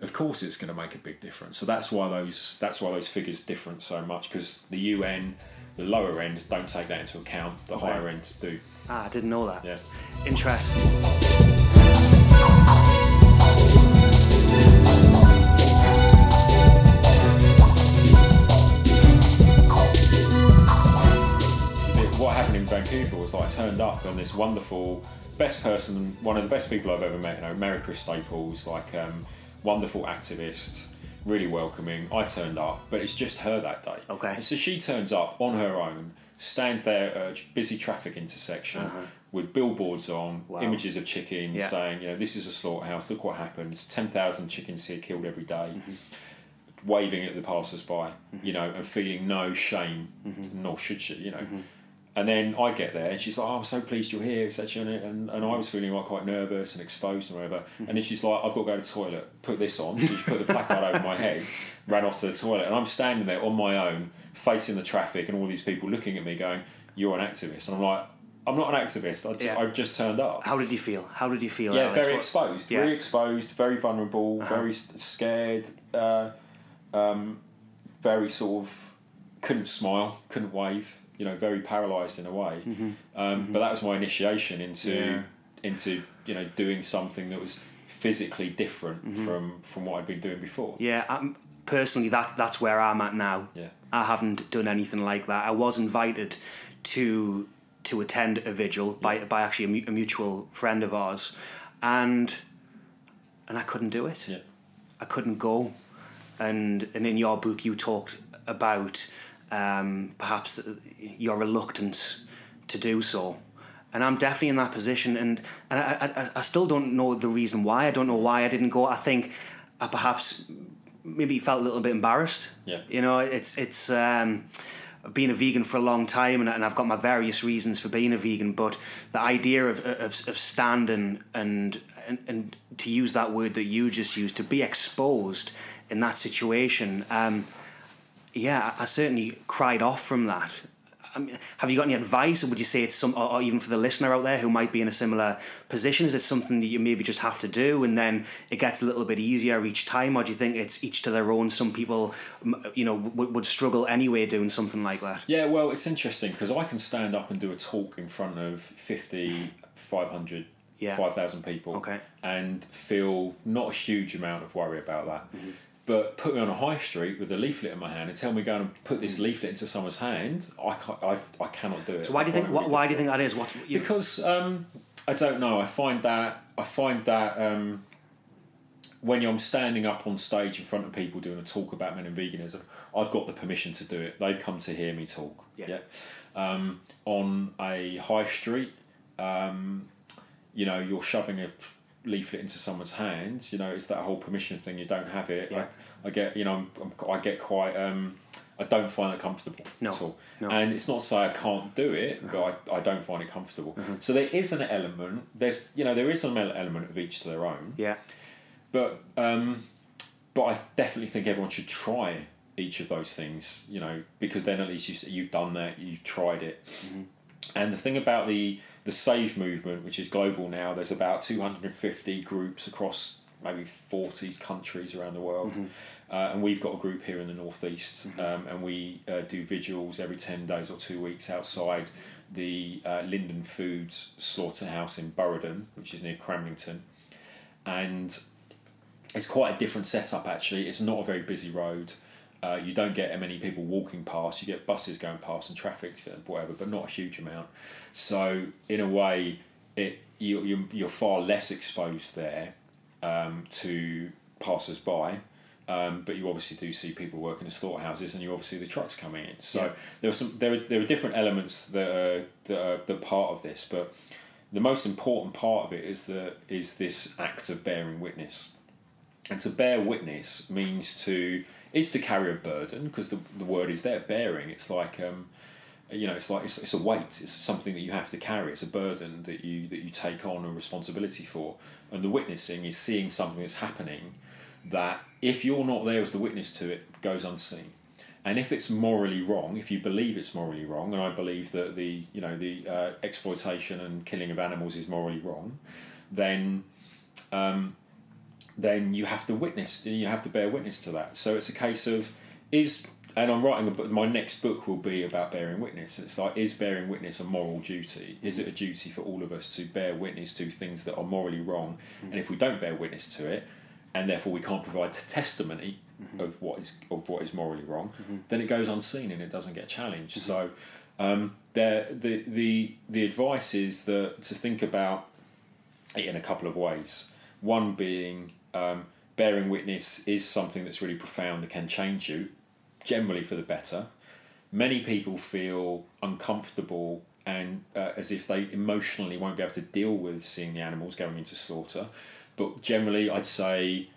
S2: of course it's going to make a big difference so that's why those that's why those figures differ so much because the UN the lower end don't take that into account the
S1: Okay.
S2: higher end do
S1: ah, I didn't know that.
S2: yeah
S1: Interesting.
S2: what happened in Vancouver was like I turned up and this wonderful best person, one of the best people I've ever met, you know, Mary Chris Staples, like um, wonderful activist, really welcoming. I turned up, but it's just her that day.
S1: Okay.
S2: And so she turns up on her own, stands there at a busy traffic intersection with billboards on,
S1: Uh-huh. Wow.
S2: images of chickens
S1: Yeah.
S2: saying, you know, this is a slaughterhouse. Look what happens. Ten thousand chickens here killed every day
S1: Mm-hmm.
S2: waving at the passers-by, you know, and feeling no shame,
S1: Mm-hmm.
S2: nor should she, you know. And then I get there, and she's like, "Oh, I'm so pleased you're here," etc. And, and I was feeling like quite nervous and exposed and whatever.
S1: Mm-hmm.
S2: And then she's like, "I've got to go to the toilet. Put this on." So she put the placard over my head, ran off to the toilet, and I'm standing there on my own, facing the traffic, and all these people looking at me, going, "You're an activist," and I'm like. I'm not an activist. I, ju-
S1: Yeah.
S2: I just turned up.
S1: How did you feel? How did you feel?
S2: Yeah,
S1: Alex?
S2: very
S1: What-
S2: exposed.
S1: Yeah. Uh-huh.
S2: Very exposed. Very vulnerable. Very scared. Uh, um, very sort of couldn't smile, couldn't wave. You know, very paralysed in a way. Um, But that was my initiation into
S1: Mm-hmm. Yeah.
S2: into you know doing something that was physically different from from what I'd been doing before.
S1: Mm-hmm. Yeah, um, personally, that that's where I'm at now.
S2: Yeah.
S1: I haven't done anything like that. I was invited to to attend a vigil by by actually a, mu- a mutual friend of ours, and and I couldn't do it.
S2: Yeah.
S1: I couldn't go, and and in your book you talked about um, perhaps your reluctance to do so, and I'm definitely in that position, and and I, I, I still don't know the reason why. I don't know why I didn't go. I think I perhaps maybe felt a little bit embarrassed.
S2: Yeah.
S1: You know, it's it's. Um, I've been a vegan for a long time, and, and I've got my various reasons for being a vegan. But the idea of, of, of standing and and, and to use that word that you just used, to be exposed in that situation, um, yeah, I, certainly cried off from that. I mean, have you got any advice, or would you say it's some, or, or even for the listener out there who might be in a similar position, is it something that you maybe just have to do, and then it gets a little bit easier each time, or do you think it's each to their own? Some people, you know, w- would struggle anyway doing something like that.
S2: Yeah, well, it's interesting because I can stand up and do a talk in front of 50, 500,
S1: Yeah.
S2: 5,000 people
S1: Okay.
S2: and feel not a huge amount of worry about that. Mm-hmm. But put me on a high street with a leaflet in my hand and tell me go and put this leaflet into someone's hand, I, can't, I, I cannot do it.
S1: So why do you think? Why, why do you think that is? What? You,
S2: because um, I don't know. I find that I find that um, when I'm standing up on stage in front of people doing a talk about men and veganism, I've got the permission to do it. They've come to hear me talk.
S1: Yeah.
S2: Um, on a high street, um, you know, you're shoving a leaflet into someone's hand. You know, it's that whole permission thing. You don't have it.
S1: Yeah.
S2: I, I get. You know, I'm, I'm, I get quite. Um, I don't find it comfortable
S1: No,
S2: at all.
S1: no.
S2: And it's not to say I can't do it, but I, I don't find it comfortable. So there is an element. There's you know there is an element of each to their own.
S1: yeah.
S2: But um, but I definitely think everyone should try each of those things. You know, because then at least you you've done that, you've tried it. And the thing about the the Save movement, which is global now, there's about two hundred and fifty groups across maybe forty countries around the world. Uh, and we've got a group here in the northeast, um, and we uh, do vigils every ten days or two weeks outside the uh, Linden Foods slaughterhouse in Burradon, which is near Cramlington, and it's quite a different setup actually. It's not a very busy road. Uh, you don't get many people walking past. You get buses going past and traffic, uh, whatever, but not a huge amount. So in a way, it you you you're far less exposed there um, to passers by. Um, but you obviously do see people working in slaughterhouses, and you obviously see the trucks coming in. So
S1: Yeah.
S2: there are some there are, there are different elements that are, that are that are part of this, but the most important part of it is that is this act of bearing witness. And to bear witness means to is to carry a burden because the, the word is there bearing. It's like um, you know it's like it's, it's a weight. It's something that you have to carry. It's a burden that you that you take on a responsibility for. And the witnessing is seeing something that's happening that if you're not there as the witness to it goes unseen. And if it's morally wrong, if you believe it's morally wrong, and I believe that the you know the uh, exploitation and killing of animals is morally wrong, then um, then you have to witness, you have to bear witness to that. So it's a case of is, and I'm writing a book. My next book will be about bearing witness. It's like is bearing witness a moral duty? Is it a duty for all of us to bear witness to things that are morally wrong? Mm-hmm. And if we don't bear witness to it, and therefore we can't provide testimony mm-hmm. of what is of what is morally wrong, mm-hmm. then it goes unseen and it doesn't get challenged. So. Um, there, the, the, the advice is that to think about it in a couple of ways. One being um, bearing witness is something that's really profound and can change you, generally for the better. Many people feel uncomfortable and uh, as if they emotionally won't be able to deal with seeing the animals going into slaughter. But generally, I'd say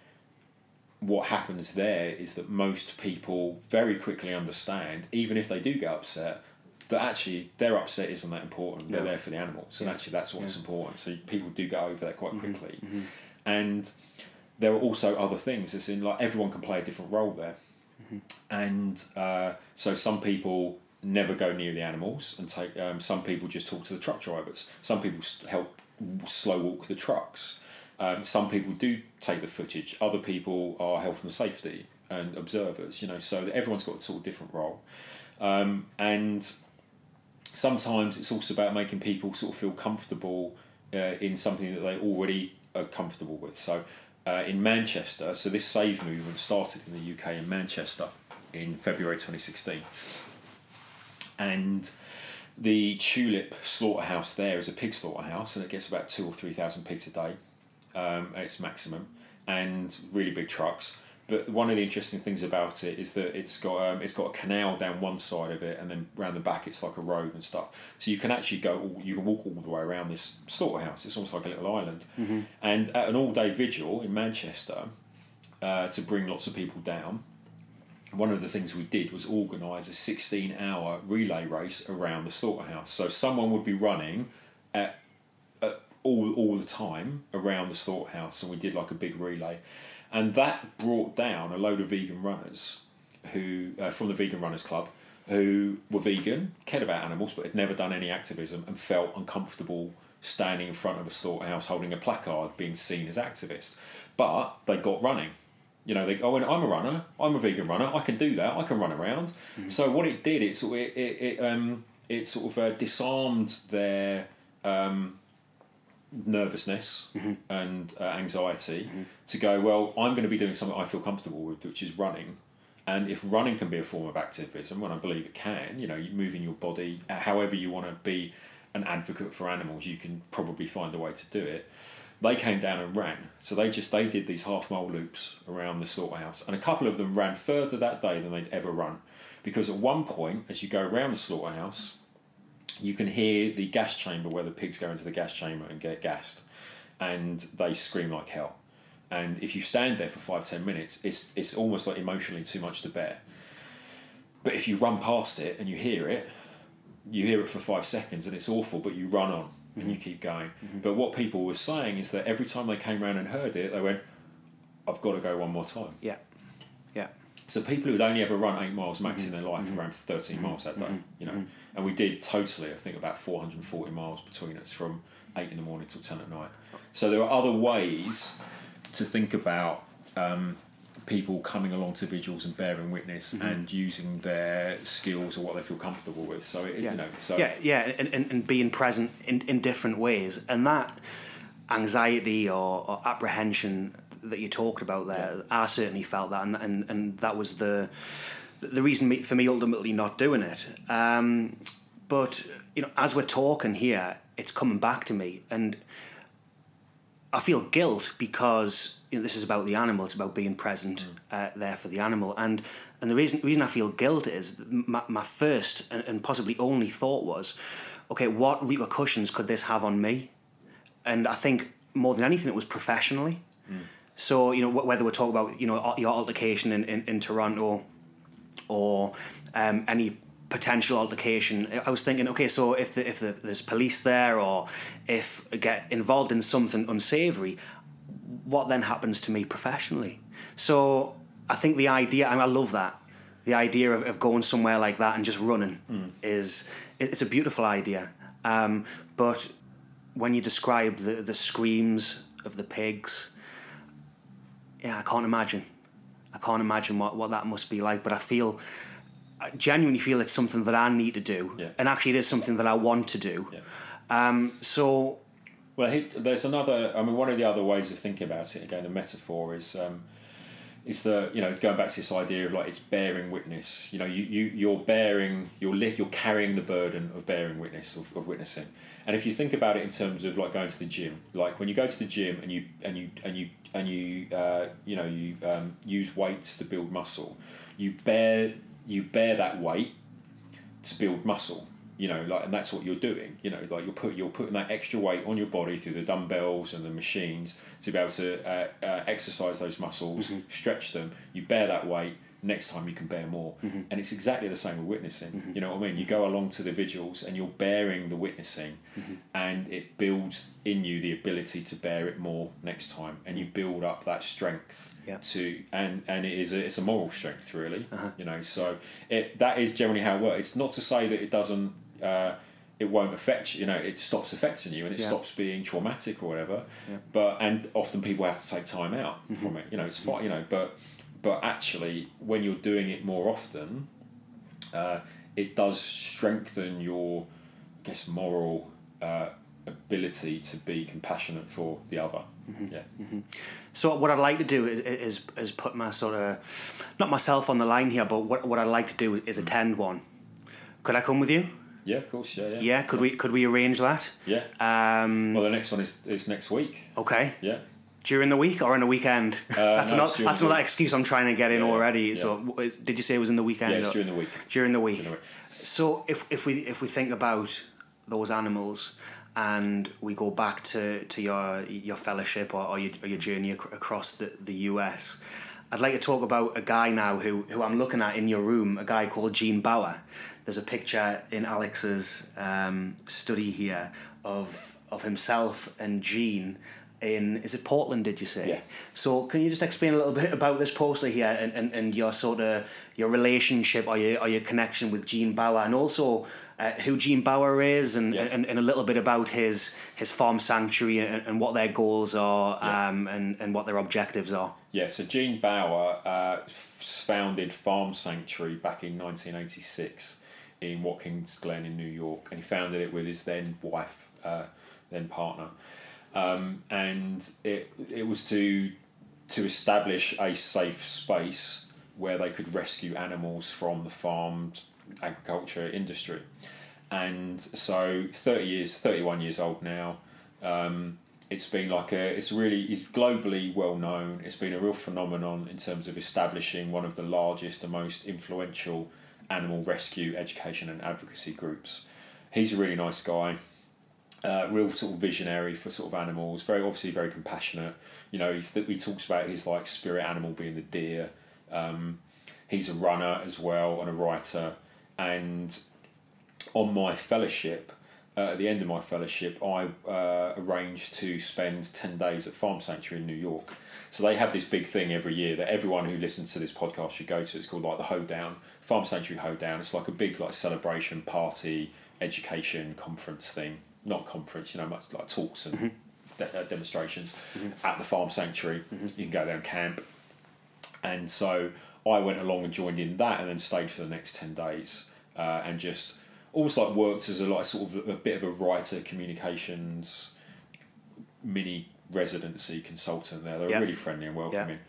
S2: what happens there is that most people very quickly understand, even if they do get upset, that actually their upset isn't that important. They're there for the animals, and
S1: Yeah.
S2: actually that's what's important. So people do get over that quite
S1: Mm-hmm.
S2: quickly. And there are also other things. As in, like everyone can play a different role there,
S1: Mm-hmm.
S2: and uh, so some people never go near the animals and take. Um, some people just talk to the truck drivers. Some people help slow walk the trucks. Um, some people do take the footage. Other people are health and safety and observers. You know, so everyone's got a sort of different role, um, and sometimes it's also about making people sort of feel comfortable uh, in something that they already are comfortable with. So uh, in Manchester, so this Save movement started in the UK in Manchester in February 2016. And the Tulip slaughterhouse there is a pig slaughterhouse and it gets about two or 3,000 pigs a day um, at its maximum and really big trucks. But one of the interesting things about it is that it's got um, it's got a canal down one side of it, and then round the back it's like a road and stuff. So you can actually go, all- you can walk all the way around this slaughterhouse. It's almost like a little island. And at an all day vigil in Manchester, uh, to bring lots of people down, one of the things we did was organise a 16 hour relay race around the slaughterhouse. So someone would be running at, at all all the time around the slaughterhouse, and we did like a big relay, and that brought down a load of vegan runners who uh, from the Vegan Runners Club who were vegan, cared about animals, but had never done any activism and felt uncomfortable standing in front of a slaughterhouse holding a placard, being seen as activists. But they got running. You know, they oh, and I'm a runner. I'm a vegan runner. I can do that. I can run around.
S1: Mm-hmm.
S2: So what it did, it sort of, it, it, it um it sort of uh, disarmed their um, nervousness
S1: Mm-hmm.
S2: and uh, anxiety to go. Well, I'm going to be doing something I feel comfortable with, which is running. And if running can be a form of activism, and I believe it can, you know, moving your body, uh, however you want to be an advocate for animals, you can probably find a way to do it. They came down and ran, so they just they did these half mile loops around the slaughterhouse, and a couple of them ran further that day than they'd ever run, because at one point, as you go around the slaughterhouse, you can hear the gas chamber where the pigs go into the gas chamber and get gassed, and they scream like hell. And if you stand there for five ten minutes, it's it's almost like emotionally too much to bear. But if you run past it and you hear it, you hear it for five seconds and it's awful, but you run on and you mm-hmm. keep going. Mm-hmm. But what people were saying is that every time they came around and heard it, they went, "I've got to go one more time."
S1: Yeah.
S2: So people who'd only ever run eight miles max in mm-hmm. their life mm-hmm. ran 13 miles that day, mm-hmm. you know. And we did totally, I think, about 440 miles between us from eight in the morning till 10 at night. So there are other ways to think about um, people coming along to vigils and bearing witness and using their skills or what they feel comfortable with. So, it,
S1: Yeah.
S2: you know, so
S1: yeah, yeah, and, and, and being present in, in different ways. And that anxiety or, or apprehension that you talked about there, I certainly felt that, and, and, and that was the the reason me, for me ultimately not doing it. Um, but you know, as we're talking here, it's coming back to me, and I feel guilt because you know, this is about the animal. It's about being present uh, there for the animal, and and the reason reason I feel guilt is my, my first and, and possibly only thought was, okay, what repercussions could this have on me? And I think more than anything, it was professionally. So you know whether we're talking about you know your altercation in, in, in Toronto, or um, any potential altercation. I was thinking, okay, so if the, if the, there's police there, or if I get involved in something unsavory, what then happens to me professionally? So I think the idea, and I love that, the idea of, of going somewhere like that and just running is it- it's a beautiful idea. Um, but when you describe the, the screams of the pigs, yeah, I can't imagine. I can't imagine what, what that must be like, but I feel, I genuinely feel it's something that I need to do.
S2: Yeah.
S1: And actually, it is something that I want to do.
S2: Yeah.
S1: Um, so,
S2: Well, he, there's another. I mean, one of the other ways of thinking about it again, a metaphor is um, is the you know going back to this idea of like it's bearing witness. You know, you you you're bearing you're li- you're carrying the burden of bearing witness of, of witnessing. And if you think about it in terms of like going to the gym, like when you go to the gym and you and you and you and you uh, you know you um, use weights to build muscle, you bear you bear that weight to build muscle you know like and that's what you're doing you know like you're put you're putting that extra weight on your body through the dumbbells and the machines to be able to uh, uh, exercise those muscles stretch them. You bear that weight next time you can bear more. Mm-hmm. And it's exactly the same with witnessing mm-hmm. you know what i mean? You go along to the vigils and you're bearing the witnessing mm-hmm. and it builds in you the ability to bear it more next time and you build up that strength
S1: Yeah.
S2: to and and it is a, it's a moral strength really uh-huh. you know? So it that is generally how it works. It's not to say that it doesn't uh, it won't affect you you know it stops affecting you and it
S1: Yeah.
S2: stops being traumatic or whatever
S1: Yeah. Mm-hmm.
S2: but and often people have to take time out from it you know? It's fine you know but but actually when you're doing it more often uh, it does strengthen your I guess moral uh, ability to be compassionate for the other
S1: Mm-hmm.
S2: yeah
S1: so what I'd like to do is, is, is put my sort of, not myself on the line here, but what, what I'd like to do is attend one. Could I come with you?
S2: yeah of course yeah yeah
S1: Yeah, could we could we arrange that?
S2: yeah
S1: Um,
S2: well the next one is, is next week
S1: okay.
S2: yeah
S1: During the week or on a weekend? that's
S2: Uh, no,
S1: another,
S2: it's during
S1: that's another
S2: week.
S1: excuse I'm trying to get in
S2: Yeah,
S1: already.
S2: yeah.
S1: So did you say it was in the weekend?
S2: yeah it's during the week
S1: during the week.
S2: During the week.
S1: So if, if we if we think about those animals and we go back to, to your your fellowship or, or, your, or your journey ac- across the, the US, I'd like to talk about a guy now who, who I'm looking at in your room, a guy called Gene Baur. There's a picture in Alex's um, study here of of himself and Gene in is it Portland? Did you say?
S2: Yeah.
S1: So can you just explain a little bit about this poster here and, and, and your sort of your relationship or your or your connection with Gene Baur and also uh, who Gene Baur is and,
S2: Yeah.
S1: and, and a little bit about his his farm sanctuary and, and what their goals are
S2: Yeah.
S1: um, and, and what their objectives are.
S2: Yeah, so Gene Baur uh, founded Farm Sanctuary back in 1986 in Watkins Glen in New York, and he founded it with his then wife, uh, then partner, um, and it it was to to establish a safe space where they could rescue animals from the farmed agriculture industry, and so thirty years, thirty one years old now. Um, it's been like a it's really it's globally well known. It's been a real phenomenon in terms of establishing one of the largest and most influential animal rescue education and advocacy groups. He's a really nice guy uh, real sort of visionary for sort of animals very obviously very compassionate you know he, he talks about his like spirit animal being the deer um, he's a runner as well and a writer and on my fellowship uh, at the end of my fellowship, I uh, arranged to spend 10 days at Farm Sanctuary in New York. So they have this big thing every year that everyone who listens to this podcast should go to. It's called like the Hoedown, Farm Sanctuary Hoedown. It's like a big like celebration, party, education, conference thing. Not conference, you know, much like talks and mm-hmm. de- uh, demonstrations mm-hmm. at the Farm Sanctuary. Mm-hmm. You can go there and camp. And so I went along and joined in that and then stayed for the next 10 days uh, and just almost like worked as a like sort of a, bit of a writer communications mini residency consultant there. They were
S1: Yeah.
S2: really friendly and welcoming.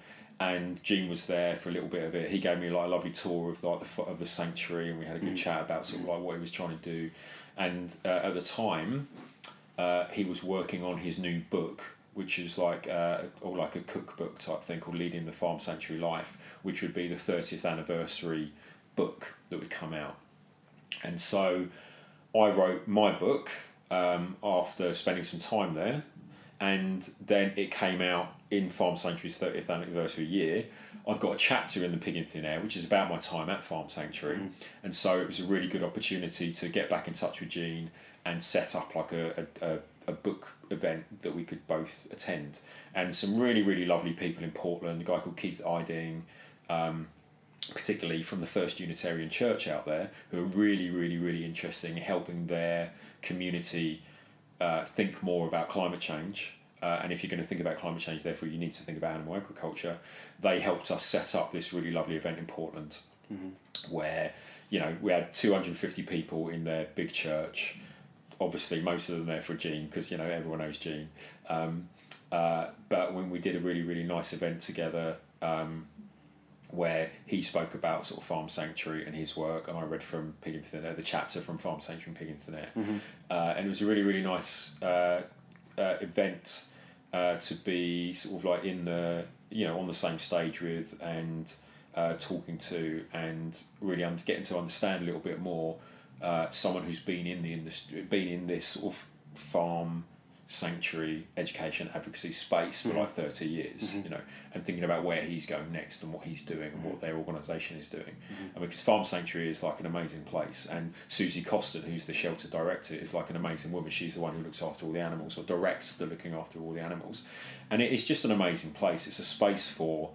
S2: And Gene was there for a little bit of it. He gave me like a lovely tour of like the of the sanctuary, and we had a good chat about sort of like what he was trying to do. And uh, at the time, uh, he was working on his new book, which is like uh, or like a cookbook type thing called "Living the Farm Sanctuary Life," which would be the thirtieth anniversary book that would come out. And so, I wrote my book um, after spending some time there, and then it came out in Farm Sanctuary's 30th anniversary year. I've got a chapter in the Pig in Thin Air, which is about my time at Farm Sanctuary, and so it was a really good opportunity to get back in touch with Gene and set up like a, a, a, a book event that we could both attend. And some really, really lovely people in Portland, a guy called Keith Iding, um, particularly from the First Unitarian Church out there, who are really, really, really interesting in helping their community uh, think more about climate change. Uh, and if you're going to think about climate change, therefore you need to think about animal agriculture. They helped us set up this really lovely event in Portland, where you know we had 250 people in their big church. Obviously, most of them there for Gene because you know everyone knows Gene. Um, uh, but when we did a really really nice event together, um, where he spoke about sort of Farm Sanctuary and his work, and I read from Pig in the chapter from Farm Sanctuary and Pig in Thin Air, uh, and it was a really really nice uh, uh, event uh, to be sort of like in the you know on the same stage with and uh, talking to and really under, getting to understand a little bit more uh, someone who's been in the industry, been in this sort of farm sanctuary education advocacy space for mm-hmm. like 30 years mm-hmm. you know and thinking about where he's going next and what he's doing and what mm-hmm. their organisation is doing. And because farm sanctuary is like an amazing place and Susie Coston who's the shelter director is like an amazing woman. She's the one who looks after all the animals or directs the looking after all the animals. And it is just an amazing place. It's a space for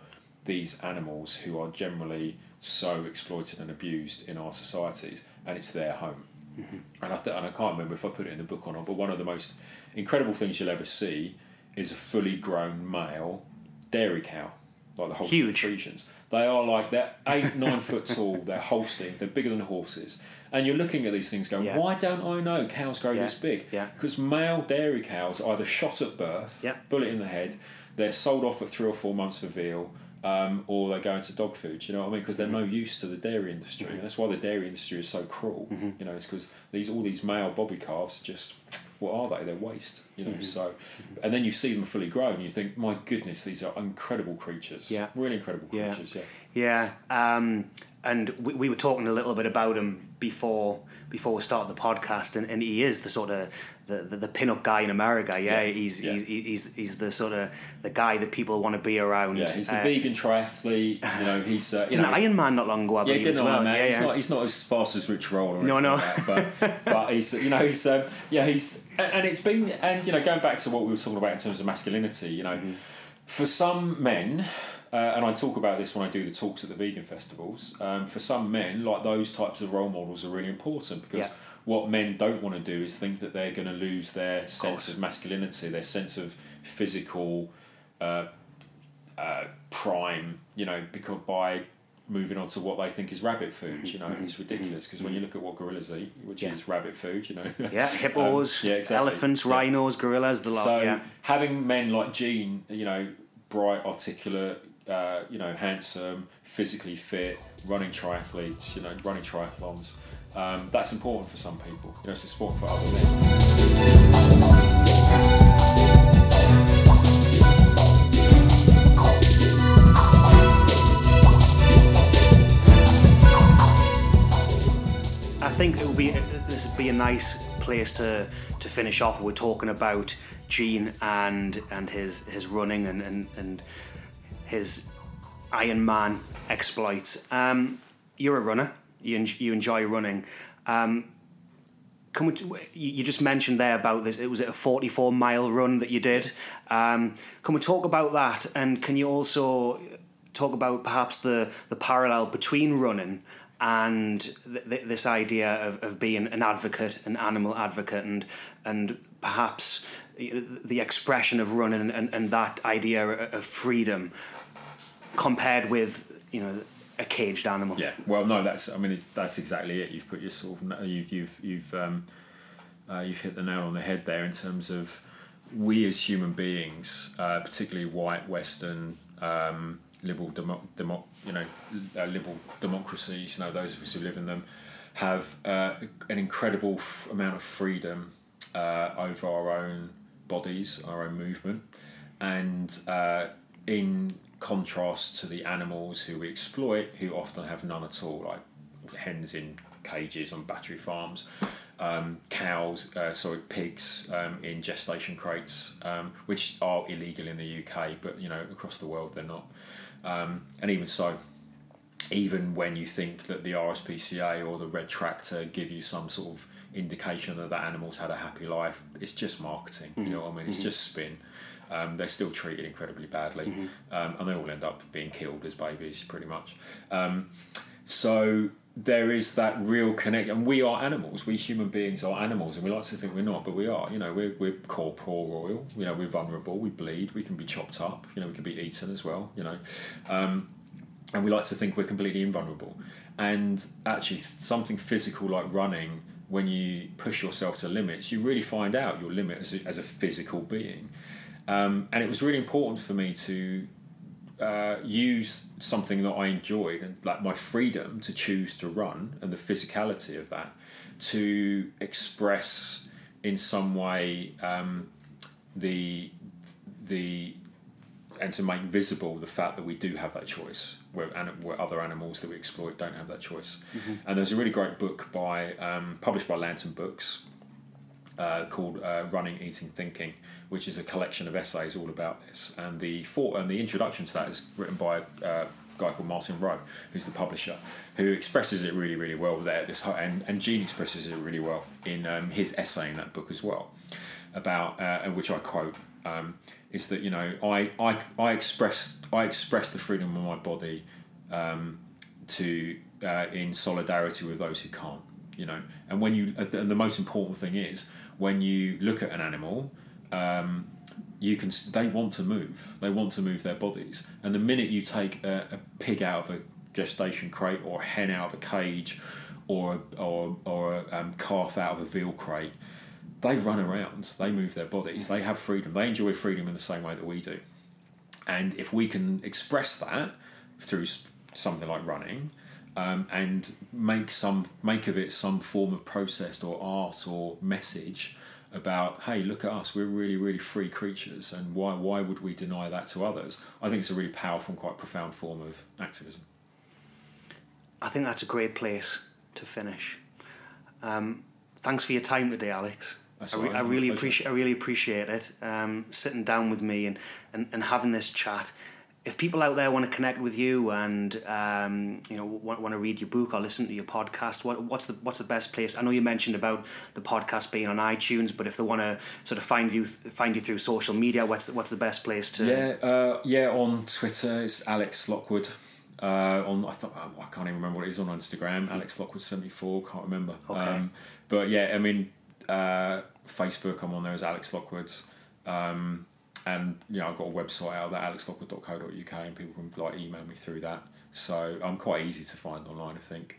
S2: these animals who are generally so exploited and abused in our societies and it's their home. And I th- and I can't remember if I put it in the book or not, but one of the most incredible things you'll ever see is a fully grown male dairy cow, like the Holstein
S1: Huge.
S2: Friesians. They are like they're eight nine foot tall. They're Holsteins. They're bigger than horses. And you're looking at these things going,
S1: Yeah.
S2: why don't I know cows grow
S1: Yeah.
S2: this big?
S1: Yeah.
S2: Because male dairy cows are either shot at birth,
S1: Yeah.
S2: bullet in the head, they're sold off at three or four months for veal, um, or they go into dog food. You know what I mean? Because they're no mm-hmm. use to the dairy industry, and that's why the dairy industry is so cruel. Mm-hmm. You know, it's because these all these male bobby calves are just what are they? They're waste. You know, so and then you see them fully grown, and you think, my goodness, these are incredible creatures.
S1: Yeah.
S2: really incredible creatures. Yeah,
S1: Yeah, um, and we, we were talking a little bit about them before before we started the podcast, and, and he is the sort of the, the, the pin-up guy in America. Yeah,
S2: Yeah,
S1: He's,
S2: yeah.
S1: he's he's he's the sort of the guy that people want to be around.
S2: yeah. He's the
S1: Uh,
S2: vegan triathlete. You know, he's uh, you know,
S1: an Iron Man not long ago, I
S2: Yeah,
S1: believe
S2: he did
S1: well.
S2: man.
S1: Yeah,
S2: he's
S1: yeah.
S2: not he's not as fast as Rich Roll
S1: No, no.
S2: like that, but but he's you know he's um, yeah he's and, and it's been and you know going back to what we were talking about in terms of masculinity you know
S1: Mm-hmm.
S2: For some men uh, and I talk about this when I do the talks at the vegan festivals um, for some men like those types of role models are really important because
S1: Yeah.
S2: what men don't want to do is think that they're going to lose their sense of masculinity their sense of physical uh, uh, prime you know because by moving on to what they think is rabbit food you know it's ridiculous because when you look at what gorillas eat which
S1: Mm-hmm. Yeah.
S2: is rabbit food you know
S1: Yeah, hippos,
S2: Um, yeah, exactly.
S1: elephants,
S2: Yeah.
S1: rhinos, gorillas, the lot.
S2: so
S1: yeah.
S2: having men like Gene, you know, bright, articulate, uh, you know, handsome, physically fit, running triathletes, you know, running triathlons, um, that's important for some people. You know, it's important for other men.
S1: Think it would be this would be a nice place to to finish off. We're talking about Gene and and his his running and and, and his Iron Man exploits. Um, you're a runner. You en- you enjoy running. Um, can we, you you just mentioned there about this. It was a 44 mile run that you did. Um, can we talk about that? And can you also talk about perhaps the, the parallel between running and th- th- this idea of, of being an advocate, an animal advocate, and and perhaps the expression of running and, and that idea of freedom compared with you know a caged animal.
S2: Yeah. Well, no, that's. I mean, that's exactly it. You've put your sort of. You've you've you've um, uh, you've hit the nail on the head there in terms of we as human beings, uh, particularly white Western. Um, liberal demo, demo, you know uh, liberal democracies you know those of us who live in them have uh, an incredible f- amount of freedom uh, over our own bodies our own movement and uh, in contrast to the animals who we exploit who often have none at all like hens in cages on battery farms um, cows, uh, sorry, pigs um, in gestation crates, um, which are illegal in the UK, but you know across the world they're not. Um, and even so, even when you think that the RSPCA or the Red Tractor give you some sort of indication that that animal's had a happy life, it's just marketing. You know what I mean? It's just spin. Um, they're still treated incredibly badly, um, and they all end up being killed as babies, pretty much. Um, so there is that real connect, and we are animals. We human beings are animals, and we like to think we're not, but we are. You know, we're we're corporeal. You know, we're vulnerable. We bleed. We can be chopped up. You know, we can be eaten as well. You know, um, and we like to think we're completely invulnerable. And actually, something physical like running, when you push yourself to limits, you really find out your limit as a, as a physical being. Um, and it was really important for me to uh, use something that I enjoyed and like my freedom to choose to run and the physicality of that to express in some way um, the the and to make visible the fact that we do have that choice where, where other animals that we exploit don't have that choice. And there's a really great book by um, published by Lantern Books uh, called uh, Running, Eating, Thinking, which is a collection of essays all about this. And the for, and the introduction to that is written by uh, a guy called Martin Rowe, who's the publisher, who expresses it really, really well there. This and and Gene expresses it really well in um, his essay in that book as well, about uh, which I quote. Um, is that you know I, I, I express I express the freedom of my body um, to uh, in solidarity with those who can't you know and when you and the most important thing is when you look at an animal um, you can they want to move. They want to move their bodies. And the minute you take a, a pig out of a gestation crate or a hen out of a cage or or, or a um, calf out of a veal crate they run around. They move their bodies. They have freedom. They enjoy freedom in the same way that we do. And if we can express that through something like running um, and make some make of it some form of protest or art or message about hey look at us we're really really free creatures and why why would we deny that to others i think it's a really powerful and quite profound form of activism
S1: I think that's a great place to finish. Um, thanks for your time today, Alex. I, re- I really appreciate. I really appreciate it. Um, sitting down with me and, and, and having this chat. If people out there want to connect with you and um, you know want, want to read your book or listen to your podcast, what, what's the what's the best place? I know you mentioned about the podcast being on iTunes, but if they want to sort of find you find you through social media, what's the, what's the best place to?
S2: Yeah, uh, yeah. On Twitter, it's Alex Lockwood. Uh, on I thought oh, I can't even remember what it is on Instagram. Alex Lockwood seventy four. Can't remember.
S1: Okay.
S2: Um, but yeah, I mean, uh, Facebook. I'm on there as Alex Lockwood. Um, and you know I've got a website out there, alexlockwood.co.uk, and people can like email me through that. So I'm quite easy to find online, I think.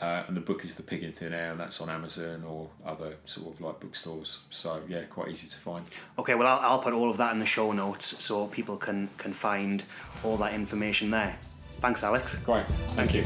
S2: Uh, and the book is The Pig in Thin Air, and that's on Amazon or other sort of like bookstores. So yeah, quite easy to find.
S1: Okay, well I'll, I'll put all of that in the show notes so people can can find all that information there. Thanks, Alex.
S2: Great, thank you.